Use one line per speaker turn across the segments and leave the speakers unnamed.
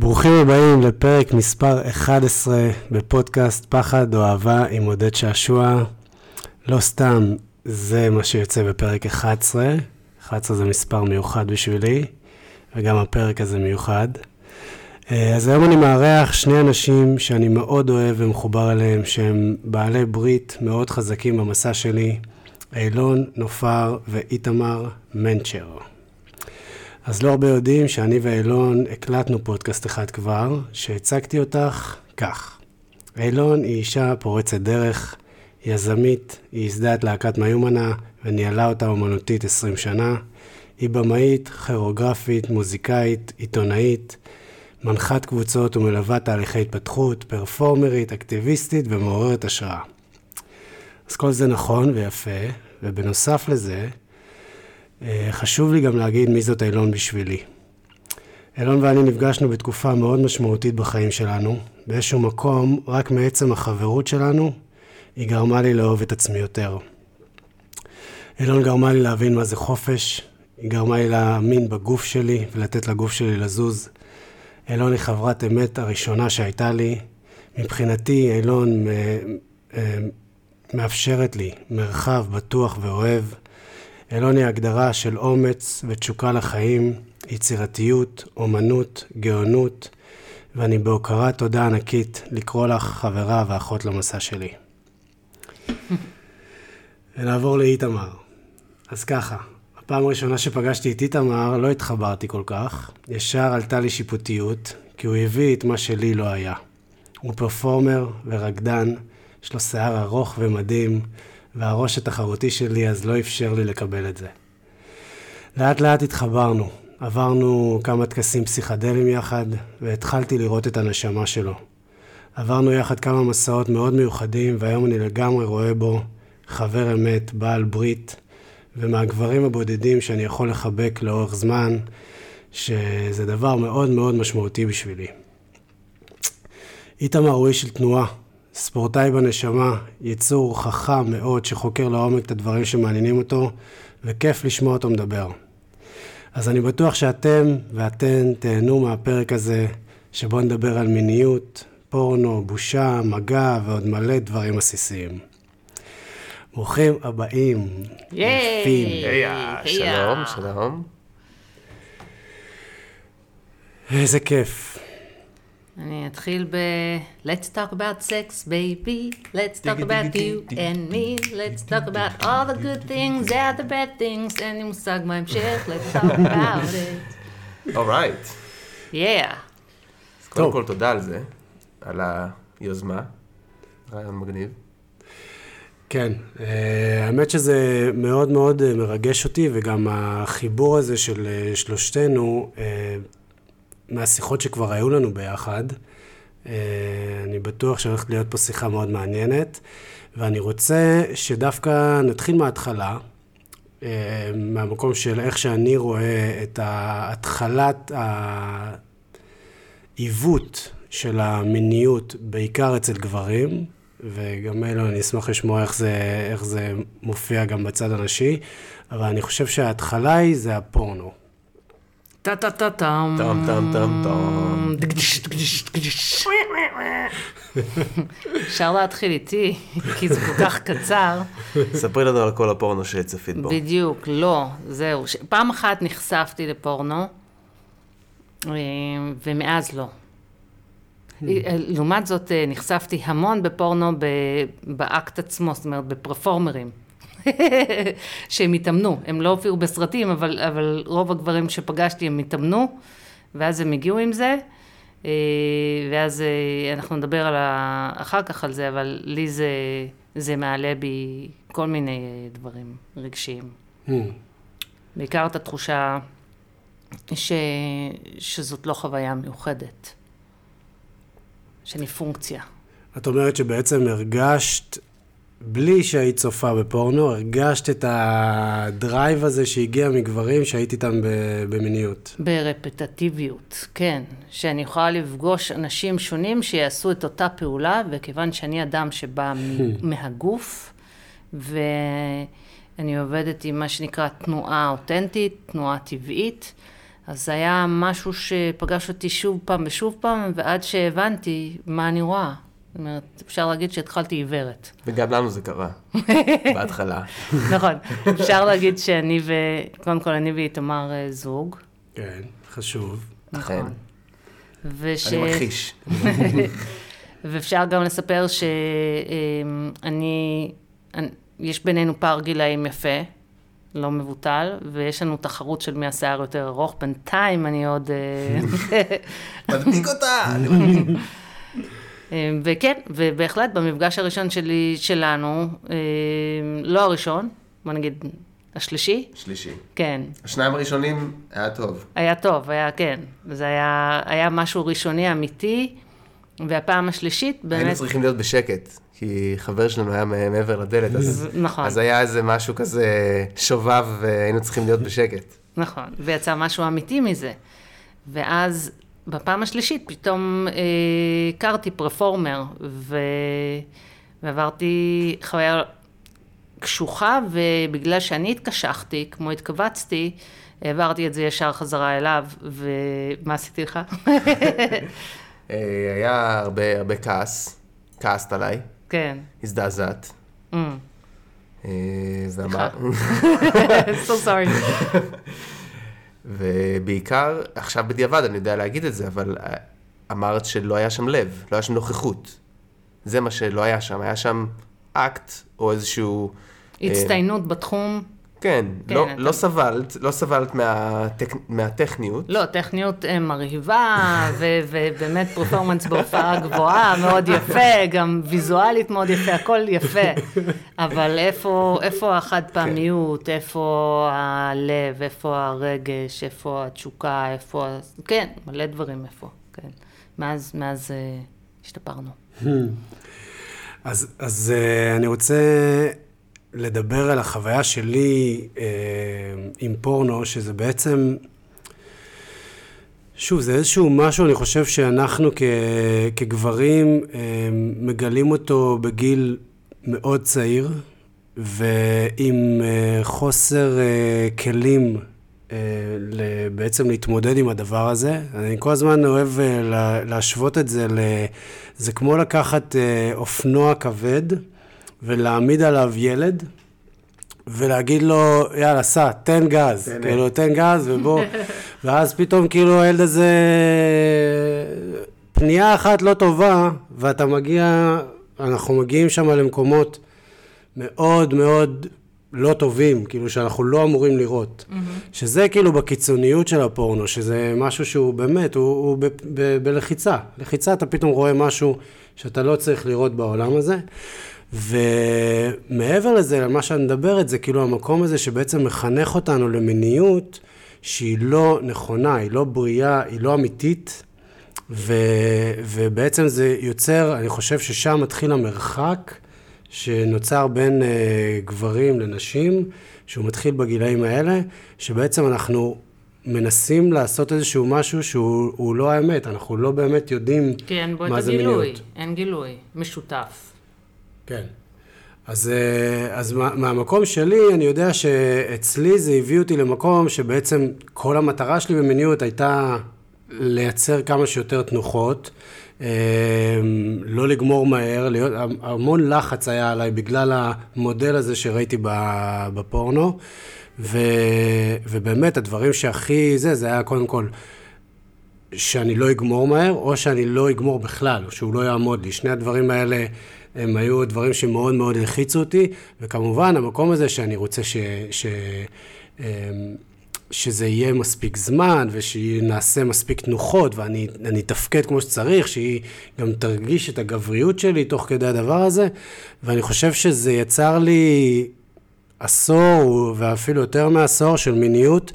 ברוכים הבאים לפרק מספר 11 בפודקאסט פחד או אהבה עם עודד שעשוע. לא סתם זה מה שיוצא בפרק 11, 11 זה מספר מיוחד בשבילי, וגם הפרק הזה מיוחד. אה, אז היום אני מארח שני אנשים שאני מאוד אוהב ומחובר אליהם, שהם בעלי ברית מאוד חזקים במסע שלי, אילון נופר ואיתמר מנצ'ר. אז לא הרבה יודעים שאני ואילון הקלטנו פודקאסט אחד כבר, שהצגתי אותך כך. אילון היא אישה פורצת דרך, יזמית, היא ייסדה את להקת מיומנה וניהלה אותה אומנותית 20 שנה. היא במאית, כירוגרפית, מוזיקאית, עיתונאית, מנחת קבוצות ומלווה תהליכי התפתחות, פרפורמרית, אקטיביסטית ומעוררת השראה. אז כל זה נכון ויפה, ובנוסף לזה, חשוב לי גם להגיד מי זאת אילון בשבילי. אילון ואני נפגשנו בתקופה מאוד משמעותית בחיים שלנו. באיזשהו מקום, רק מעצם החברות שלנו, היא גרמה לי לאהוב את עצמי יותר. אילון גרמה לי להבין מה זה חופש, היא גרמה לי להאמין בגוף שלי ולתת לגוף שלי לזוז. אילון היא חברת אמת הראשונה שהייתה לי. מבחינתי, אילון אה, מאפשרת לי מרחב בטוח ואוהב. אילון היא הגדרה של אומץ ותשוקה לחיים, יצירתיות, אומנות, גאונות, ואני בהוקרת תודה ענקית לקרוא לך חברה ואחות למסע שלי. ונעבור לאיתמר. אז ככה, הפעם הראשונה שפגשתי את איתמר לא התחברתי כל כך, ישר עלתה לי שיפוטיות, כי הוא הביא את מה שלי לא היה. הוא פרפורמר ורקדן, יש לו שיער ארוך ומדהים, והראש התחרותי שלי אז לא אפשר לי לקבל את זה. לאט לאט התחברנו, עברנו כמה טקסים פסיכדליים יחד, והתחלתי לראות את הנשמה שלו. עברנו יחד כמה מסעות מאוד מיוחדים, והיום אני לגמרי רואה בו חבר אמת, בעל ברית, ומהגברים הבודדים שאני יכול לחבק לאורך זמן, שזה דבר מאוד מאוד משמעותי בשבילי. איתמר הוא איש של תנועה, ספורטאי בנשמה, יצור חכם מאוד שחוקר לעומק את הדברים שמעניינים אותו, וכיף לשמוע אותו מדבר. אז אני בטוח שאתם ואתן תהנו מהפרק הזה, שבו נדבר על מיניות, פורנו, בושה, מגע ועוד מלא דברים עסיסיים. ברוכים הבאים.
ייי!
שלום, שלום.
איזה כיף.
אני אתחיל ב- Let's talk about sex, baby. Let's talk about you and me. Let's talk about all the good things and the bad things. אין לי מושג מה המשך, let's talk about it.
אורייט.
Yeah.
אז קודם. כל תודה על זה, על היוזמה. רעיון מגניב.
כן, אה, האמת שזה מאוד מאוד אה, מרגש אותי, וגם החיבור הזה של אה, שלושתנו, מהשיחות שכבר היו לנו ביחד, אה, אני בטוח שהולכת להיות פה שיחה מאוד מעניינת, ואני רוצה שדווקא נתחיל מההתחלה, אה, מהמקום של איך שאני רואה את התחלת העיוות של המיניות, בעיקר אצל גברים, וגם אלו, אני אשמח לשמוע איך זה, איך זה מופיע גם בצד הנשי, אבל אני חושב שההתחלה היא זה הפורנו.
טה טה טה טם.
טם טם טם טם.
דגדש, דגדש, דגדש. אפשר להתחיל איתי, כי זה כל כך קצר.
ספרי לנו על כל הפורנו שצפית בו.
בדיוק, לא, זהו. פעם אחת נחשפתי לפורנו, אה, ומאז לא. אה, לעומת זאת, אה, נחשפתי המון בפורנו ב- באקט עצמו, זאת אומרת, בפרפורמרים. שהם התאמנו, הם לא הופיעו בסרטים, אבל, אבל רוב הגברים שפגשתי הם התאמנו, ואז הם הגיעו עם זה, אה, ואז אה, אנחנו נדבר על ה... אחר כך על זה, אבל לי זה, זה מעלה בי כל מיני אה, דברים רגשיים.
Hmm.
בעיקר את התחושה ש... שזאת לא חוויה מיוחדת, שאני פונקציה.
את אומרת שבעצם הרגשת, בלי שהיית צופה בפורנו, הרגשת את הדרייב הזה שהגיע מגברים שהיית איתם במיניות.
ברפטטיביות, כן. שאני יכולה לפגוש אנשים שונים שיעשו את אותה פעולה, וכיוון שאני אדם שבא מהגוף, ואני עובדת עם מה שנקרא תנועה אותנטית, תנועה טבעית, אז זה היה משהו שפגש אותי שוב פעם ושוב פעם, ועד שהבנתי מה אני רואה. זאת אומרת, אפשר להגיד שהתחלתי עיוורת.
וגם לנו זה קרה, בהתחלה.
נכון, אפשר להגיד שאני ו... קודם כל, אני ואיתמר אה, זוג.
כן, חשוב.
נכון. וש...
אני מכחיש.
ואפשר גם לספר שאני, יש בינינו פער גילאים יפה, לא מבוטל, ויש לנו תחרות של מי השיער יותר ארוך. בינתיים אני עוד... אה,
מדביק אותה!
אה, וכן, ובהחלט במפגש הראשון שלי, שלנו, אה, לא הראשון, בוא נגיד השלישי,
שלישי.
כן,
השניים הראשונים היה טוב.
היה טוב, היה כן. זה היה, היה משהו ראשוני אמיתי, והפעם השלישית באמת...
היינו צריכים להיות בשקט, כי חבר שלנו היה מעבר לדלת, אז,
נכון.
אז היה איזה משהו כזה שובב והיינו צריכים להיות בשקט.
נכון, ויצא משהו אמיתי מזה. ואז בפעם השלישית פתאום אה, הכרתי פרפורמר, ו... ועברתי חוויה קשוחה, ובגלל שאני התקשחתי, כמו התכווצתי, העברתי את זה ישר חזרה אליו, ומה עשיתי לך?
אה, היה הרבה, הרבה כעס, כעסת עליי,
כן.
הזדעזעת.
Mm.
אה, זה אמר...
so sorry.
ובעיקר, עכשיו בדיעבד אני יודע להגיד את זה, אבל אה, אמרת שלא היה שם לב, לא היה שם נוכחות. זה מה שלא היה שם, היה שם אקט או איזשהו... אה,
הצטיינות בתחום.
כן,
כן,
לא,
אתה-
לא סבלת, לא סבלת מהטכניות.
לא, טכניות אה, מרהיבה, ו- ובאמת פרפורמנס בהופעה גבוהה, מאוד יפה, גם ויזואלית מאוד יפה, הכל יפה. אבל איפה, איפה החד פעמיות, איפה הלב, איפה הרגש, איפה התשוקה, איפה... כן, מלא דברים איפה, כן. מאז, מאז אה, השתפרנו.
אז, אז uh, אני רוצה לדבר על החוויה שלי uh, עם פורנו, שזה בעצם, שוב, זה איזשהו משהו, אני חושב שאנחנו כ, כגברים uh, מגלים אותו בגיל מאוד צעיר, ועם uh, חוסר uh, כלים uh, ל- בעצם להתמודד עם הדבר הזה. אני כל הזמן אוהב uh, לה- להשוות את זה ל... זה כמו לקחת uh, אופנוע כבד ולהעמיד עליו ילד. ולהגיד לו, יאללה, סע, תן גז.
תן
כאילו, תן גז ובוא. ואז פתאום כאילו הילד הזה, פנייה אחת לא טובה, ואתה מגיע, אנחנו מגיעים שם למקומות מאוד מאוד לא טובים, כאילו שאנחנו לא אמורים לראות. שזה כאילו בקיצוניות של הפורנו, שזה משהו שהוא באמת, הוא, הוא ב, ב, בלחיצה. לחיצה אתה פתאום רואה משהו שאתה לא צריך לראות בעולם הזה. ומעבר לזה, למה שאת מדברת, זה כאילו המקום הזה שבעצם מחנך אותנו למיניות שהיא לא נכונה, היא לא בריאה, היא לא אמיתית, ו, ובעצם זה יוצר, אני חושב ששם מתחיל המרחק שנוצר בין uh, גברים לנשים, שהוא מתחיל בגילאים האלה, שבעצם אנחנו מנסים לעשות איזשהו משהו שהוא הוא לא האמת, אנחנו לא באמת יודעים
כי אין בו את
מה זה
הגילוי,
מיניות.
אין גילוי, משותף.
כן. אז, אה, אז מה- מהמקום שלי, אני יודע שאצלי זה הביא אותי למקום שבעצם כל המטרה שלי במיניות הייתה לייצר כמה שיותר תנוחות, אה, לא לגמור מהר, להיות, המון לחץ היה עליי בגלל המודל הזה שראיתי בפורנו, ו, ובאמת הדברים שהכי זה, זה היה קודם כל שאני לא אגמור מהר, או שאני לא אגמור בכלל, שהוא לא יעמוד לי. שני הדברים האלה הם היו דברים שמאוד מאוד הלחיצו אותי, וכמובן, המקום הזה שאני רוצה ש... ש אמ, שזה יהיה מספיק זמן, ושנעשה מספיק תנוחות, ואני אני אתפקד כמו שצריך, שהיא גם תרגיש את הגבריות שלי תוך כדי הדבר הזה, ואני חושב שזה יצר לי עשור, ואפילו יותר מעשור של מיניות,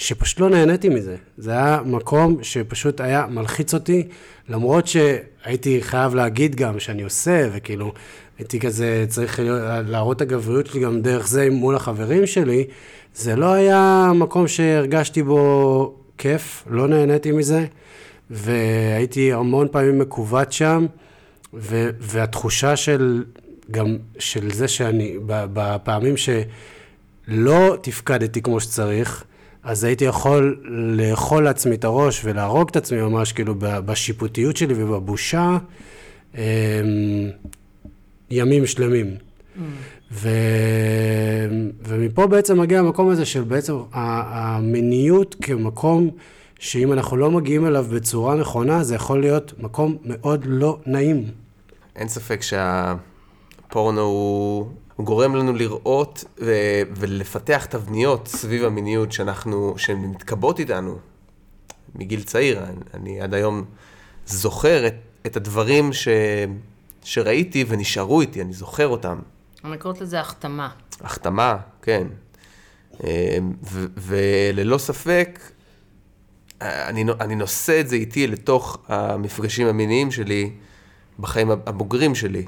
שפשוט לא נהניתי מזה. זה היה מקום שפשוט היה מלחיץ אותי, למרות שהייתי חייב להגיד גם שאני עושה, וכאילו, הייתי כזה צריך להראות את הגבריות שלי גם דרך זה מול החברים שלי, זה לא היה מקום שהרגשתי בו כיף, לא נהניתי מזה, והייתי המון פעמים מכווץ שם, ו- והתחושה של, גם של זה שאני, בפעמים שלא תפקדתי כמו שצריך, אז הייתי יכול לאכול לעצמי את הראש ולהרוג את עצמי ממש, כאילו, ב- בשיפוטיות שלי ובבושה, אמ, ימים שלמים. ו... ומפה בעצם מגיע המקום הזה של בעצם ה- המיניות כמקום שאם אנחנו לא מגיעים אליו בצורה נכונה, זה יכול להיות מקום מאוד לא נעים.
אין ספק שהפורנו הוא, הוא גורם לנו לראות ו, ולפתח תבניות סביב המיניות שאנחנו, שהן מתקבעות איתנו מגיל צעיר. אני, אני עד היום זוכר את, את הדברים ש, שראיתי ונשארו איתי, אני זוכר אותם.
אני קוראת לזה החתמה.
החתמה, כן. אה, ו- וללא ספק, אני, אני נושא את זה איתי לתוך המפגשים המיניים שלי בחיים הבוגרים שלי.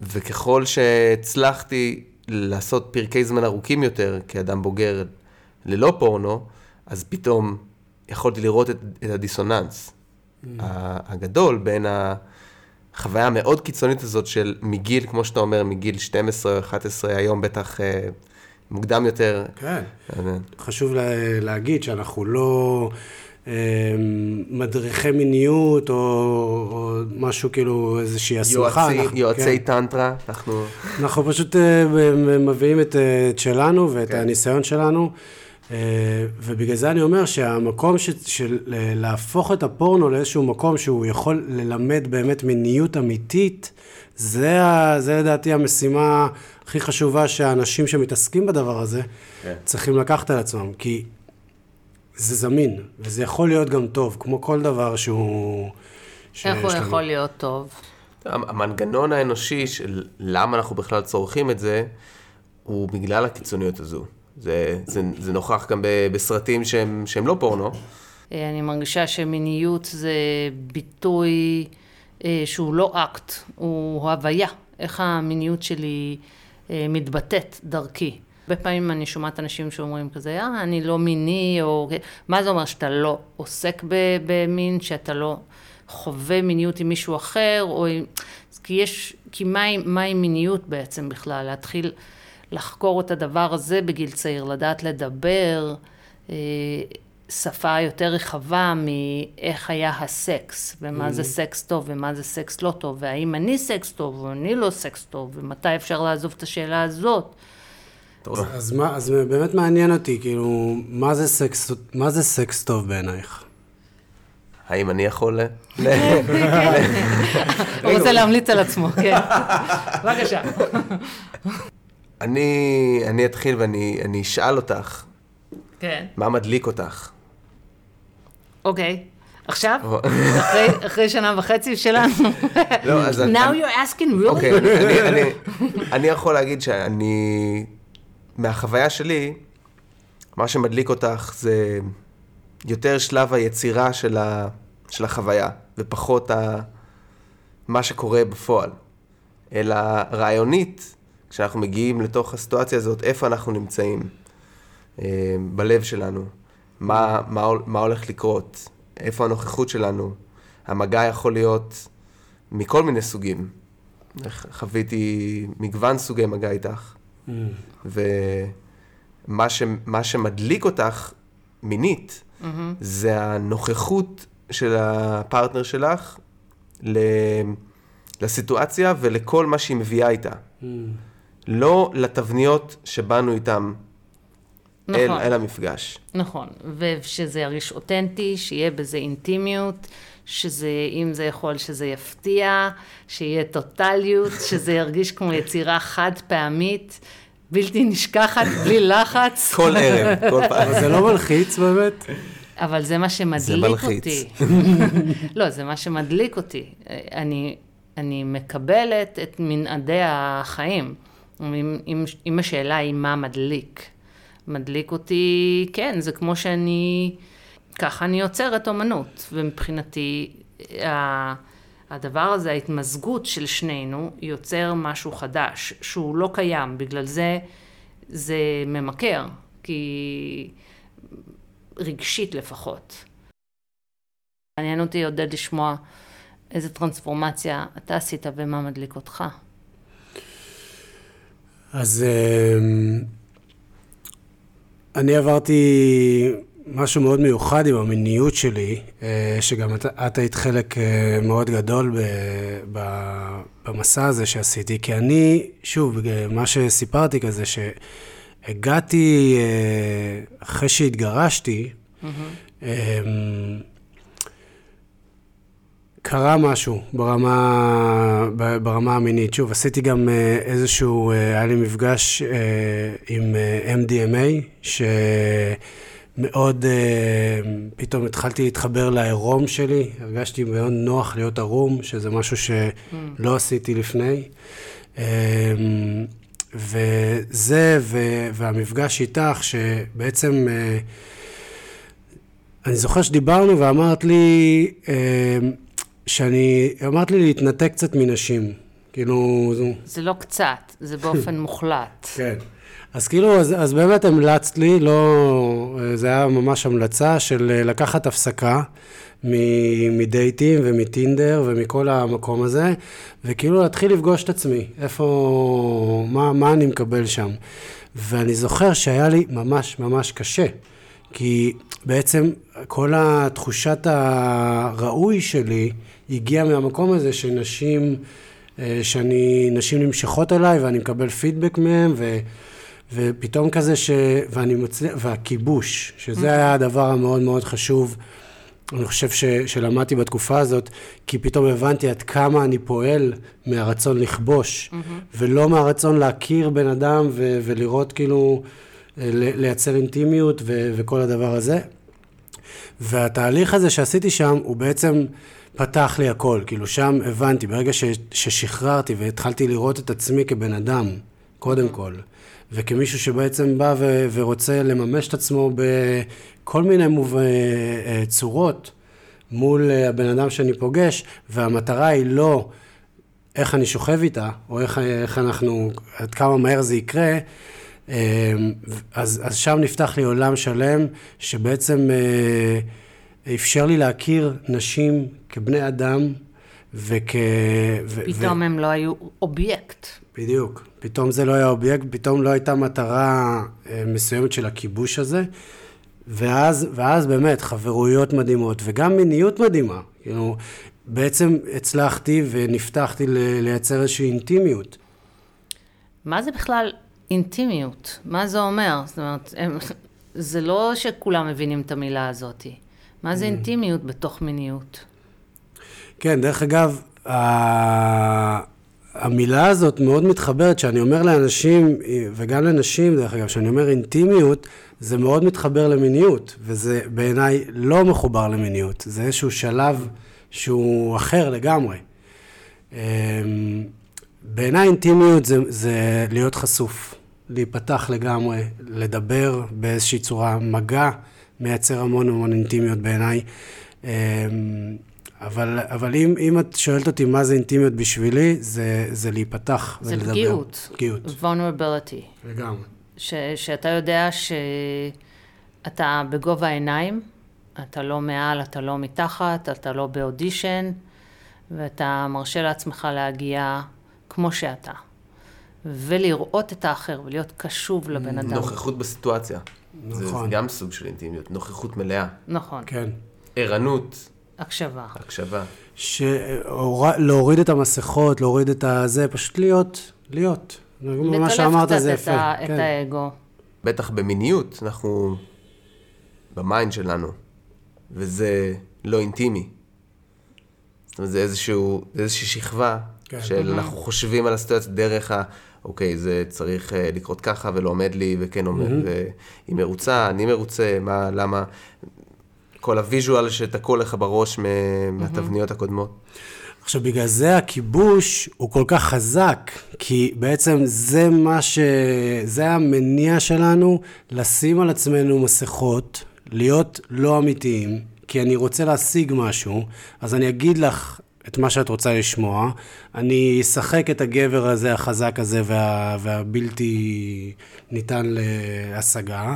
וככל שהצלחתי לעשות פרקי זמן ארוכים יותר כאדם בוגר ללא פורנו, אז פתאום יכולתי לראות את, את הדיסוננס ה- הגדול בין החוויה המאוד קיצונית הזאת של מגיל, כמו שאתה אומר, מגיל 12 או 11, היום בטח אה, מוקדם יותר.
כן.
אה,
חשוב לה, להגיד שאנחנו לא מדריכי מיניות או, או משהו כאילו, איזושהי הסמכה.
יועצי,
אנחנו-
יועצי
כן.
טנטרה, אנחנו...
אנחנו פשוט אה, מביאים את, אה, את שלנו ואת
כן.
הניסיון שלנו, אה, ובגלל זה אני אומר שהמקום ש, של להפוך את הפורנו לאיזשהו מקום שהוא יכול ללמד באמת מיניות אמיתית, זה, ה, זה לדעתי המשימה הכי חשובה שהאנשים שמתעסקים בדבר הזה
כן.
צריכים לקחת על עצמם, כי זה זמין, וזה יכול להיות גם טוב, כמו כל דבר שהוא...
איך הוא. יכול להיות טוב?
המנגנון האנושי של למה אנחנו בכלל צורכים את זה, הוא בגלל הקיצוניות הזו. זה, זה, זה נוכח גם בסרטים שהם, שהם לא פורנו.
אה, אני מרגישה שמיניות זה ביטוי אה, שהוא לא אקט, הוא הוויה. איך המיניות שלי אה, מתבטאת דרכי. הרבה פעמים אני שומעת אנשים שאומרים כזה, אה, אני לא מיני, או... מה זה אומר שאתה לא עוסק במין, שאתה לא חווה מיניות עם מישהו אחר, או. כי יש... כי מהי, מהי מיניות בעצם בכלל? להתחיל לחקור את הדבר הזה בגיל צעיר, לדעת לדבר, אה, שפה יותר רחבה מאיך היה הסקס, ומה זה סקס טוב ומה זה סקס לא טוב, והאם אני סקס טוב או אני לא סקס טוב, ומתי אפשר לעזוב את השאלה הזאת.
אז, מה, אז באמת מעניין אותי, כאילו, מה זה סקס, מה זה סקס טוב בעינייך?
האם אני יכול... ל- ל-
הוא רוצה להמליץ על עצמו, כן. בבקשה.
אני, אני אתחיל ואני אני אשאל אותך,
כן.
מה מדליק אותך?
אוקיי. עכשיו? אחרי- אחרי שנה וחצי שלנו?
לא, אז
Now you're asking really?
אוקיי, אני יכול להגיד שאני, מהחוויה שלי, מה שמדליק אותך זה יותר שלב היצירה של, ה, של החוויה, ופחות ה, מה שקורה בפועל. אלא רעיונית, כשאנחנו מגיעים לתוך הסיטואציה הזאת, איפה אנחנו נמצאים אה, בלב שלנו, מה, מה, מה הולך לקרות, איפה הנוכחות שלנו. המגע יכול להיות מכל מיני סוגים. חוויתי מגוון סוגי מגע איתך, ומה ש, שמדליק אותך מינית, זה הנוכחות של הפרטנר שלך ל, לסיטואציה ולכל מה שהיא מביאה איתה. לא לתבניות שבאנו איתם אל,
נכון.
אל המפגש.
נכון, ושזה ירגיש אותנטי, שיהיה בזה אינטימיות, שזה, אם זה יכול, שזה יפתיע, שיהיה טוטליות, שזה ירגיש כמו יצירה חד פעמית, בלתי נשכחת, בלי לחץ,
כל ערב, כל פעם.
אבל זה לא מלחיץ באמת?
אבל זה מה שמדליק
זה מלחיץ.
אותי. לא, זה מה שמדליק אותי. אני, אני מקבלת את מנעדי החיים. אם, אם, אם השאלה היא מה מדליק. מדליק אותי, כן, זה כמו שאני, ככה אני יוצרת אומנות, ומבחינתי, הדבר הזה, ההתמזגות של שנינו, יוצר משהו חדש, שהוא לא קיים, בגלל זה זה ממכר, כי רגשית לפחות. מעניין אותי, עודד, לשמוע איזה טרנספורמציה אתה עשית ומה מדליק אותך.
אז אמ, אני עברתי משהו מאוד מיוחד עם המיניות שלי, אה, שגם את, את היית חלק אה, מאוד גדול ב, ב, במסע הזה שעשיתי, כי אני, שוב, מה שסיפרתי כזה, שהגעתי אחרי שהתגרשתי, mm-hmm. קרה משהו ברמה, ברמה המינית. שוב, עשיתי גם אה, איזשהו, אה, היה לי מפגש אה, עם MDMA, שמאוד, פתאום התחלתי להתחבר לעירום שלי, הרגשתי מאוד נוח להיות ערום, שזה משהו שלא עשיתי לפני. וזה, והמפגש איתך, שבעצם... אני זוכר שדיברנו ואמרת לי, שאני, אמרת לי להתנתק קצת מנשים, כאילו...
זה לא קצת, זה באופן מוחלט.
כן. אז כאילו, אז, אז באמת המלצת לי, לא, זה היה ממש המלצה של אה, לקחת הפסקה מדייטים ומטינדר ומכל המקום הזה, וכאילו להתחיל לפגוש את עצמי, איפה, מה, מה אני מקבל שם. ואני זוכר שהיה לי ממש ממש קשה, כי בעצם כל התחושת הראוי שלי, הגיע מהמקום הזה שנשים, אה, שאני, נשים נמשכות אליי ואני מקבל פידבק מהם, ו, ופתאום כזה ש... ואני מצליח, והכיבוש, שזה אוקיי. היה הדבר המאוד מאוד חשוב. אני חושב ש, שלמדתי בתקופה הזאת, כי פתאום הבנתי עד כמה אני פועל מהרצון לכבוש. ולא מהרצון להכיר בן אדם ו, ולראות כאילו, אה, לייצר אינטימיות ו, וכל הדבר הזה. והתהליך הזה שעשיתי שם, הוא בעצם פתח לי הכל, כאילו שם הבנתי, ברגע ש, ששחררתי והתחלתי לראות את עצמי כבן אדם, קודם כל, וכמישהו שבעצם בא ו, ורוצה לממש את עצמו בכל מיני מוב... אה, אה, צורות מול אה, הבן אדם שאני פוגש, והמטרה היא לא איך אני שוכב איתה, או איך, איך אנחנו, עד כמה מהר זה יקרה, אז, אז שם נפתח לי עולם שלם, שבעצם... אפשר לי להכיר נשים כבני אדם וכ...
פתאום ו... הם לא היו אובייקט.
בדיוק. פתאום זה לא היה אובייקט, פתאום לא הייתה מטרה אה, מסוימת של הכיבוש הזה. ואז, ואז באמת חברויות מדהימות, וגם מיניות מדהימה. כאילו, בעצם הצלחתי ונפתחתי לייצר איזושהי אינטימיות.
מה זה בכלל אינטימיות? מה זה אומר? זאת אומרת, הם, זה לא שכולם מבינים את המילה הזאת. מה זה אינטימיות בתוך מיניות?
כן, דרך אגב, המילה הזאת מאוד מתחברת, שאני אומר לאנשים, וגם לנשים, דרך אגב, כשאני אומר אינטימיות, זה מאוד מתחבר למיניות, וזה בעיניי לא מחובר למיניות, זה איזשהו שלב שהוא אחר לגמרי. אמ, בעיניי אינטימיות זה, זה להיות חשוף, להיפתח לגמרי, לדבר באיזושהי צורה, מגע. מייצר המון המון אינטימיות בעיניי. אבל, אבל אם, אם את שואלת אותי מה זה אינטימיות בשבילי, זה, זה להיפתח
זה ולדבר. זה פגיעות.
פגיעות.
vulnerability.
לגמרי.
ש, שאתה יודע שאתה בגובה העיניים, אתה לא מעל, אתה לא מתחת, אתה לא באודישן, ואתה מרשה לעצמך להגיע כמו שאתה. ולראות את האחר ולהיות קשוב לבן אדם.
נוכחות בסיטואציה. נכון. זה גם סוג של אינטימיות, נוכחות מלאה.
נכון.
כן.
ערנות.
הקשבה.
הקשבה.
להוריד את המסכות, להוריד את הזה, פשוט להיות, להיות.
מה שאמרת זה יפה. לקלף קצת את כן. האגו.
בטח במיניות, אנחנו ב mind שלנו, וזה לא אינטימי. זאת אומרת, זה איזשהו, איזושהי שכבה כן. של אנחנו חושבים על הסיטואציה דרך ה... אוקיי, זה צריך אה, לקרות ככה ולא עומד לי, וכן עומד, מממ-הממ. והיא מרוצה, אני מרוצה, מה, למה, כל הוויז'ואל שתקעו לך בראש מהתבניות. הקודמות.
עכשיו, בגלל זה הכיבוש הוא כל כך חזק, כי בעצם זה מה ש... זה המניע שלנו לשים על עצמנו מסכות, להיות לא אמיתיים, כי אני רוצה להשיג משהו, אז אני אגיד לך את מה שאת רוצה לשמוע. אני אשחק את הגבר הזה, החזק הזה וה, והבלתי ניתן להשגה,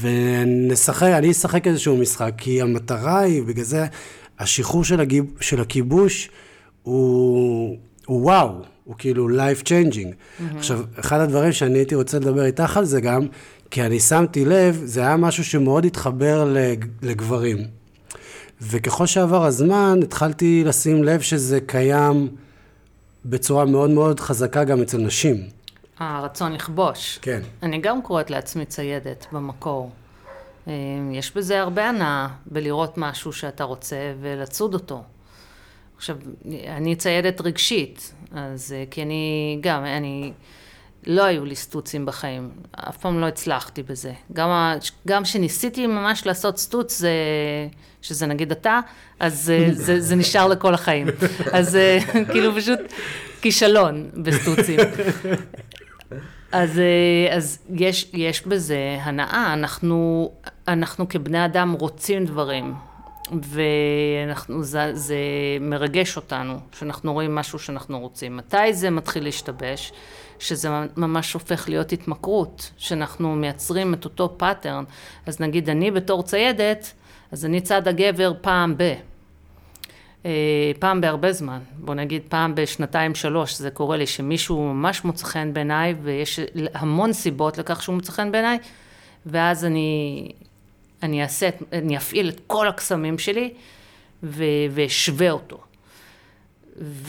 ונשחק, אני אשחק איזשהו משחק, כי המטרה היא, בגלל זה, השחרור של, הגיב, של הכיבוש הוא, הוא וואו, הוא כאילו life changing. Mm-hmm. עכשיו, אחד הדברים שאני הייתי רוצה לדבר איתך על זה גם, כי אני שמתי לב, זה היה משהו שמאוד התחבר לגברים. וככל שעבר הזמן, התחלתי לשים לב שזה קיים בצורה מאוד מאוד חזקה גם אצל נשים.
הרצון לכבוש.
כן.
אני גם קוראת לעצמי ציידת במקור. אה, יש בזה הרבה הנאה בלראות משהו שאתה רוצה ולצוד אותו. עכשיו, אני ציידת רגשית, אז אה, כי אני גם, אני, לא היו לי סטוצים בחיים, אף פעם לא הצלחתי בזה. גם, גם שניסיתי ממש לעשות סטוץ, זה, שזה נגיד אתה, אז אה, זה, זה נשאר לכל החיים. אז כאילו פשוט כישלון בסטוצים. אז, אז יש, יש בזה הנאה, אנחנו, אנחנו כבני אדם רוצים דברים, ואנחנו, זה, זה מרגש אותנו, שאנחנו רואים משהו שאנחנו רוצים. מתי זה מתחיל להשתבש? שזה ממש הופך להיות התמכרות, שאנחנו מייצרים את אותו pattern. אז נגיד אני בתור ציידת, אז אני צד הגבר פעם ב... אה, פעם בהרבה זמן, בוא נגיד פעם בשנתיים שלוש, זה קורה לי שמישהו ממש מוצא חן בעיניי, ויש המון סיבות לכך שהוא מוצא חן בעיניי, ואז אני, אני אעשה, אני אפעיל את כל הקסמים שלי, ואשווה אותו.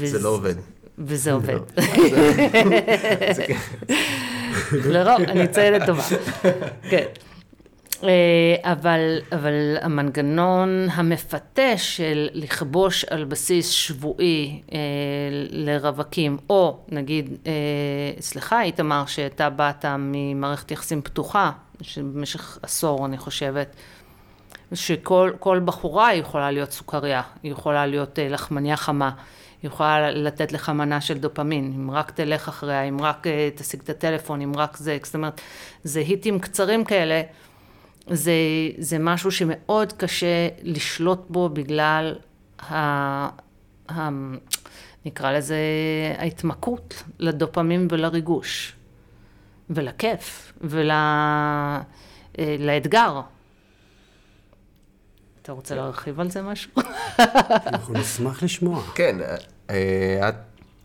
זה לא עובד.
וזה עובד. לרוב, אני ציידת טובה. כן. אה, אבל, אבל המנגנון המפתה של לכבוש על בסיס שבועי אה, לרווקים, או נגיד, אה, סליחה איתמר, שאתה באת ממערכת יחסים פתוחה, שבמשך עשור אני חושבת, שכל בחורה יכולה להיות סוכריה, היא יכולה להיות לחמניה חמה. יכולה לתת לך מנה של דופמין, אם רק תלך אחריה, אם רק אה, תשיג את הטלפון, אם רק זה, זאת אומרת, זה היטים קצרים כאלה, זה, זה משהו שמאוד קשה לשלוט בו בגלל ה... ה נקרא לזה ההתמכרות לדופמין ולריגוש, ולכיף, ולאתגר. ול... אתה רוצה להרחיב על זה משהו?
אנחנו נשמח לשמוע.
כן, אה, את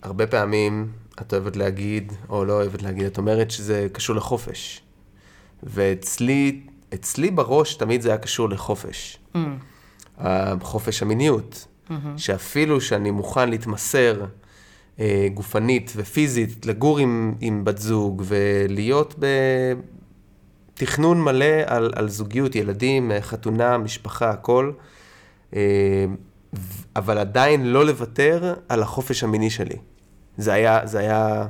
הרבה פעמים, את אוהבת להגיד, או לא אוהבת להגיד, את אומרת שזה קשור לחופש. ואצלי, אצלי בראש תמיד זה היה קשור לחופש. Mm. חופש המיניות. Mm-hmm. שאפילו שאני מוכן להתמסר אה, גופנית ופיזית, לגור עם, עם בת זוג ולהיות בתכנון מלא על, על זוגיות, ילדים, חתונה, משפחה, הכל. אה, אבל עדיין לא לוותר על החופש המיני שלי. זה היה, זה היה...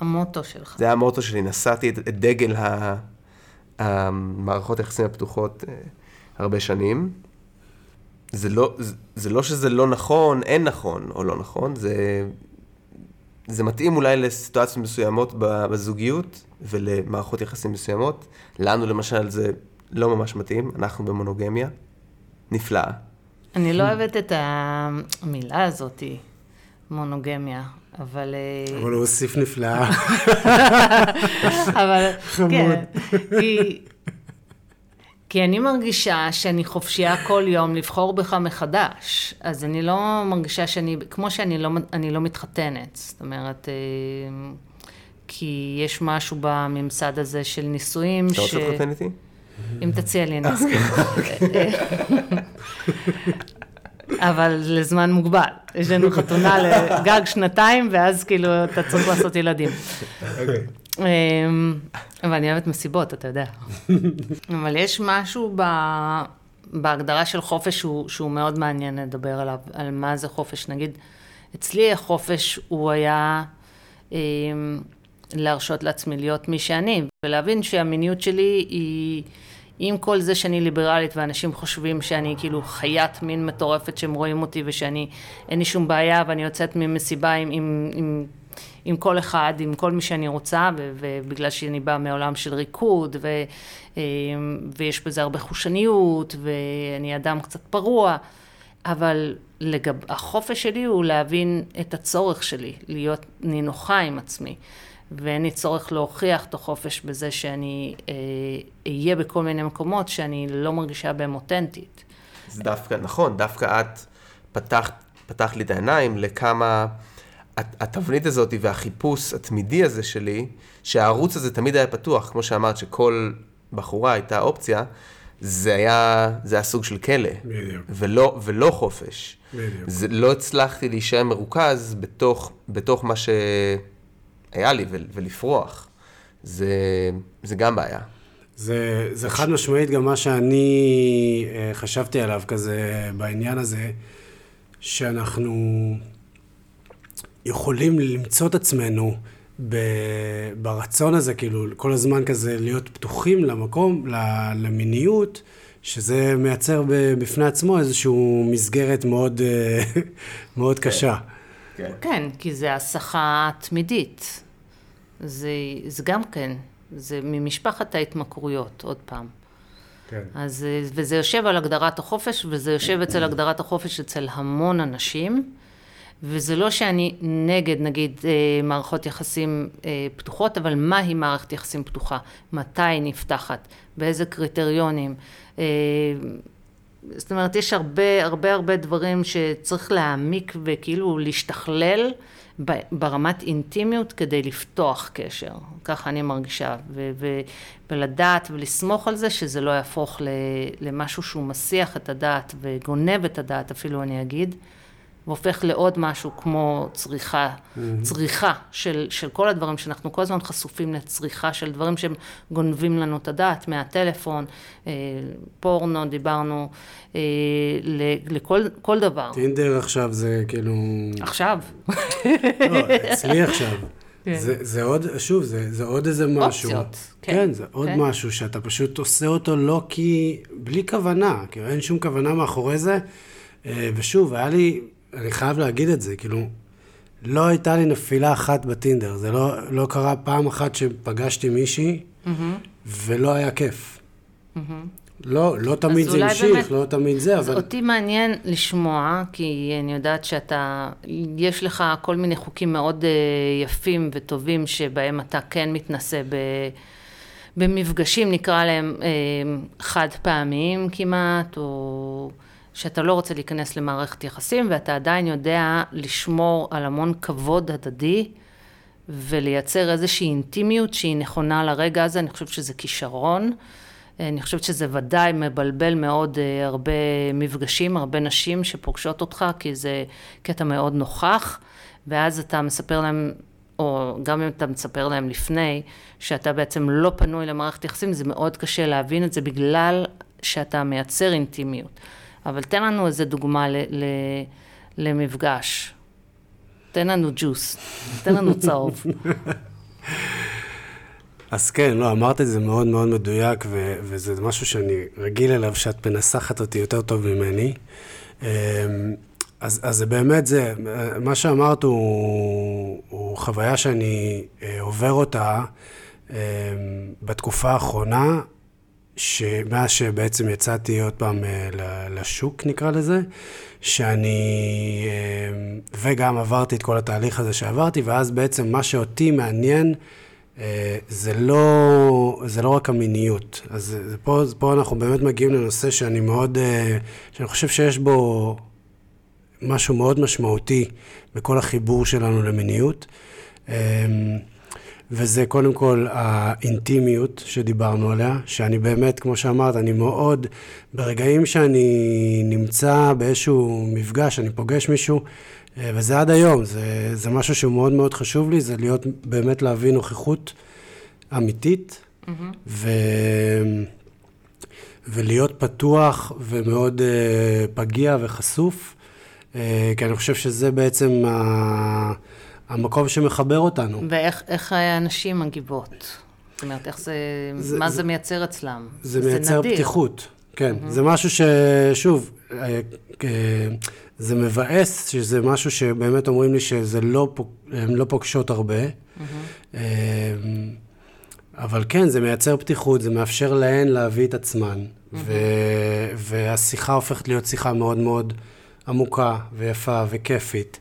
המוטו שלך.
זה היה המוטו שלי, נשאתי את, את דגל ה, המערכות היחסים הפתוחות אה, הרבה שנים. זה לא, זה, זה לא שזה לא נכון, אין נכון או לא נכון, זה, זה מתאים אולי לסיטואציות מסוימות בזוגיות ולמערכות יחסים מסוימות. לנו למשל זה לא ממש מתאים, אנחנו במונוגמיה. נפלאה.
אני לא אוהבת את המילה הזאת, מונוגמיה, אבל...
אה, אבל הוא הוסיף נפלאה.
אבל, כן. כי אני מרגישה שאני חופשייה כל יום לבחור בך מחדש, אז אני לא מרגישה שאני, כמו שאני לא, אני לא מתחתנת, זאת אומרת, אה, כי יש משהו בממסד הזה של נישואים
ש... אתה רוצה להתחתן איתי?
אם תציע לי, אני אסכים. אבל לזמן מוגבל. יש לנו חתונה לגג שנתיים, ואז כאילו אתה צריך לעשות ילדים. אוקיי. אמ, אבל אני אוהבת מסיבות, אתה יודע. אבל יש משהו ב... בהגדרה של חופש שהוא, שהוא מאוד מעניין לדבר עליו, על מה זה חופש. נגיד, אצלי החופש הוא היה אה, להרשות לעצמי להיות מי שאני, ולהבין שהמיניות שלי היא... עם כל זה שאני ליברלית ואנשים חושבים שאני כאילו חיית מין מטורפת שהם רואים אותי ושאני, אין לי שום בעיה ואני יוצאת ממסיבה עם, עם, עם, עם כל אחד, עם כל מי שאני רוצה, ובגלל שאני באה מעולם של ריקוד, ו, אה, ויש בזה הרבה חושניות, ואני אדם קצת פרוע, אבל לגב, החופש שלי הוא להבין את הצורך שלי, להיות נינוחה עם עצמי. ואין לי צורך להוכיח את החופש בזה שאני אה, אהיה בכל מיני מקומות שאני לא מרגישה בהם אותנטית.
זה דווקא, נכון, דווקא את פתחת, פתחת לי את העיניים לכמה התבנית הזאת והחיפוש התמידי הזה שלי, שהערוץ הזה תמיד היה פתוח, כמו שאמרת, שכל בחורה הייתה אופציה, זה היה, זה היה סוג של כלא.
בדיוק.
ולא, ולא חופש.
בדיוק.
זה, לא הצלחתי להישאר מרוכז בתוך, בתוך מה שהיה לי ולפרוח. זה, זה גם בעיה.
זה, זה חד משמעית גם מה שאני אה, חשבתי עליו כזה בעניין הזה, שאנחנו יכולים למצוא את עצמנו ב, ברצון הזה, כאילו, כל הזמן כזה להיות פתוחים למקום, למיניות, שזה מייצר בפני עצמו איזושהי מסגרת מאוד, אה, מאוד קשה.
כן.
כן, כי זה הסחה תמידית. זה, זה גם כן, זה ממשפחת ההתמכרויות, עוד פעם.
כן.
אז, אה, וזה יושב על הגדרת החופש, וזה יושב אצל הגדרת החופש אצל המון אנשים, וזה לא שאני נגד, נגיד, אה, מערכות יחסים אה, פתוחות, אבל מהי מערכת יחסים פתוחה? מתי היא נפתחת? באיזה קריטריונים? אה, זאת אומרת, יש הרבה, הרבה, הרבה דברים שצריך להעמיק וכאילו להשתכלל ברמת אינטימיות כדי לפתוח קשר. ככה אני מרגישה. ו- ו- ולדעת ולסמוך על זה שזה לא יהפוך למשהו שהוא מסיח את הדעת וגונב את הדעת, אפילו אני אגיד. והופך לעוד משהו כמו צריכה, mm-hmm. צריכה של, של כל הדברים שאנחנו כל הזמן חשופים לצריכה של דברים שהם גונבים לנו את הדעת, מהטלפון, אה, פורנו, דיברנו, אה, ל- לכל כל דבר.
טינדר עכשיו זה כאילו...
עכשיו.
לא, אצלי עכשיו.
כן.
זה, זה עוד, שוב, זה, זה עוד איזה משהו.
אופציות, כן.
כן, זה עוד
כן.
משהו שאתה פשוט עושה אותו לא כי... בלי כוונה, כאילו אין שום כוונה מאחורי זה. אה, ושוב, היה לי, אני חייב להגיד את זה, כאילו, לא הייתה לי נפילה אחת בטינדר. זה לא, לא קרה פעם אחת שפגשתי מישהי, ולא היה כיף. לא, לא תמיד זה המשיך,
באמת-
לא תמיד זה,
אז
אבל...
אותי מעניין לשמוע, כי אני יודעת שאתה, יש לך כל מיני חוקים מאוד אה, יפים וטובים שבהם אתה כן מתנסה ב... במפגשים, נקרא להם אה, חד פעמיים כמעט, או שאתה לא רוצה להיכנס למערכת יחסים ואתה עדיין יודע לשמור על המון כבוד הדדי ולייצר איזושהי אינטימיות שהיא נכונה לרגע הזה, אני חושבת שזה כישרון. אני חושבת שזה ודאי מבלבל מאוד אה, הרבה מפגשים, הרבה נשים שפוגשות אותך, כי זה קטע מאוד נוכח, ואז אתה מספר להם, או גם אם אתה מספר להם לפני, שאתה בעצם לא פנוי למערכת יחסים, זה מאוד קשה להבין את זה בגלל שאתה מייצר אינטימיות. אבל תן לנו איזה דוגמה ל- ל- למפגש. תן לנו ג'וס, תן לנו צהוב.
אז כן, לא, אמרת את זה מאוד מאוד מדויק, ו- וזה משהו שאני רגיל אליו, שאת מנסחת אותי יותר טוב ממני. אמ, אז, אז זה באמת זה, מה שאמרת הוא, הוא חוויה שאני אה, עובר אותה אה, בתקופה האחרונה, שמאז שבעצם יצאתי עוד פעם אה, לשוק, נקרא לזה, שאני, אה, וגם עברתי את כל התהליך הזה שעברתי, ואז בעצם מה שאותי מעניין, אה, זה לא, זה לא רק המיניות. אז פה, פה אנחנו באמת מגיעים לנושא שאני מאוד, שאני חושב שיש בו משהו מאוד משמעותי בכל החיבור שלנו למיניות. וזה קודם כל האינטימיות שדיברנו עליה, שאני באמת, כמו שאמרת, אני מאוד, ברגעים שאני נמצא באיזשהו מפגש, אני פוגש מישהו, אה, וזה עד היום, זה, זה משהו שהוא מאוד מאוד חשוב לי, זה להיות, באמת להביא נוכחות אמיתית, ו... ולהיות פתוח ומאוד uh, פגיע וחשוף, uh, כי אני חושב שזה בעצם ה... המקום שמחבר אותנו.
ואיך איך הנשים מגיבות? זאת אומרת, איך זה,
זה-
מה
זה-
זה מייצר אצלם?
זה מייצר
נדיר.
פתיחות, כן. זה משהו ששוב, אה, זה מבאס, שזה משהו שבאמת אומרים לי שזה לא, הן לא פוגשות הרבה. אה, אבל כן, זה מייצר פתיחות, זה מאפשר להן להביא את עצמן. ו- והשיחה הופכת להיות שיחה מאוד מאוד עמוקה ויפה וכיפית.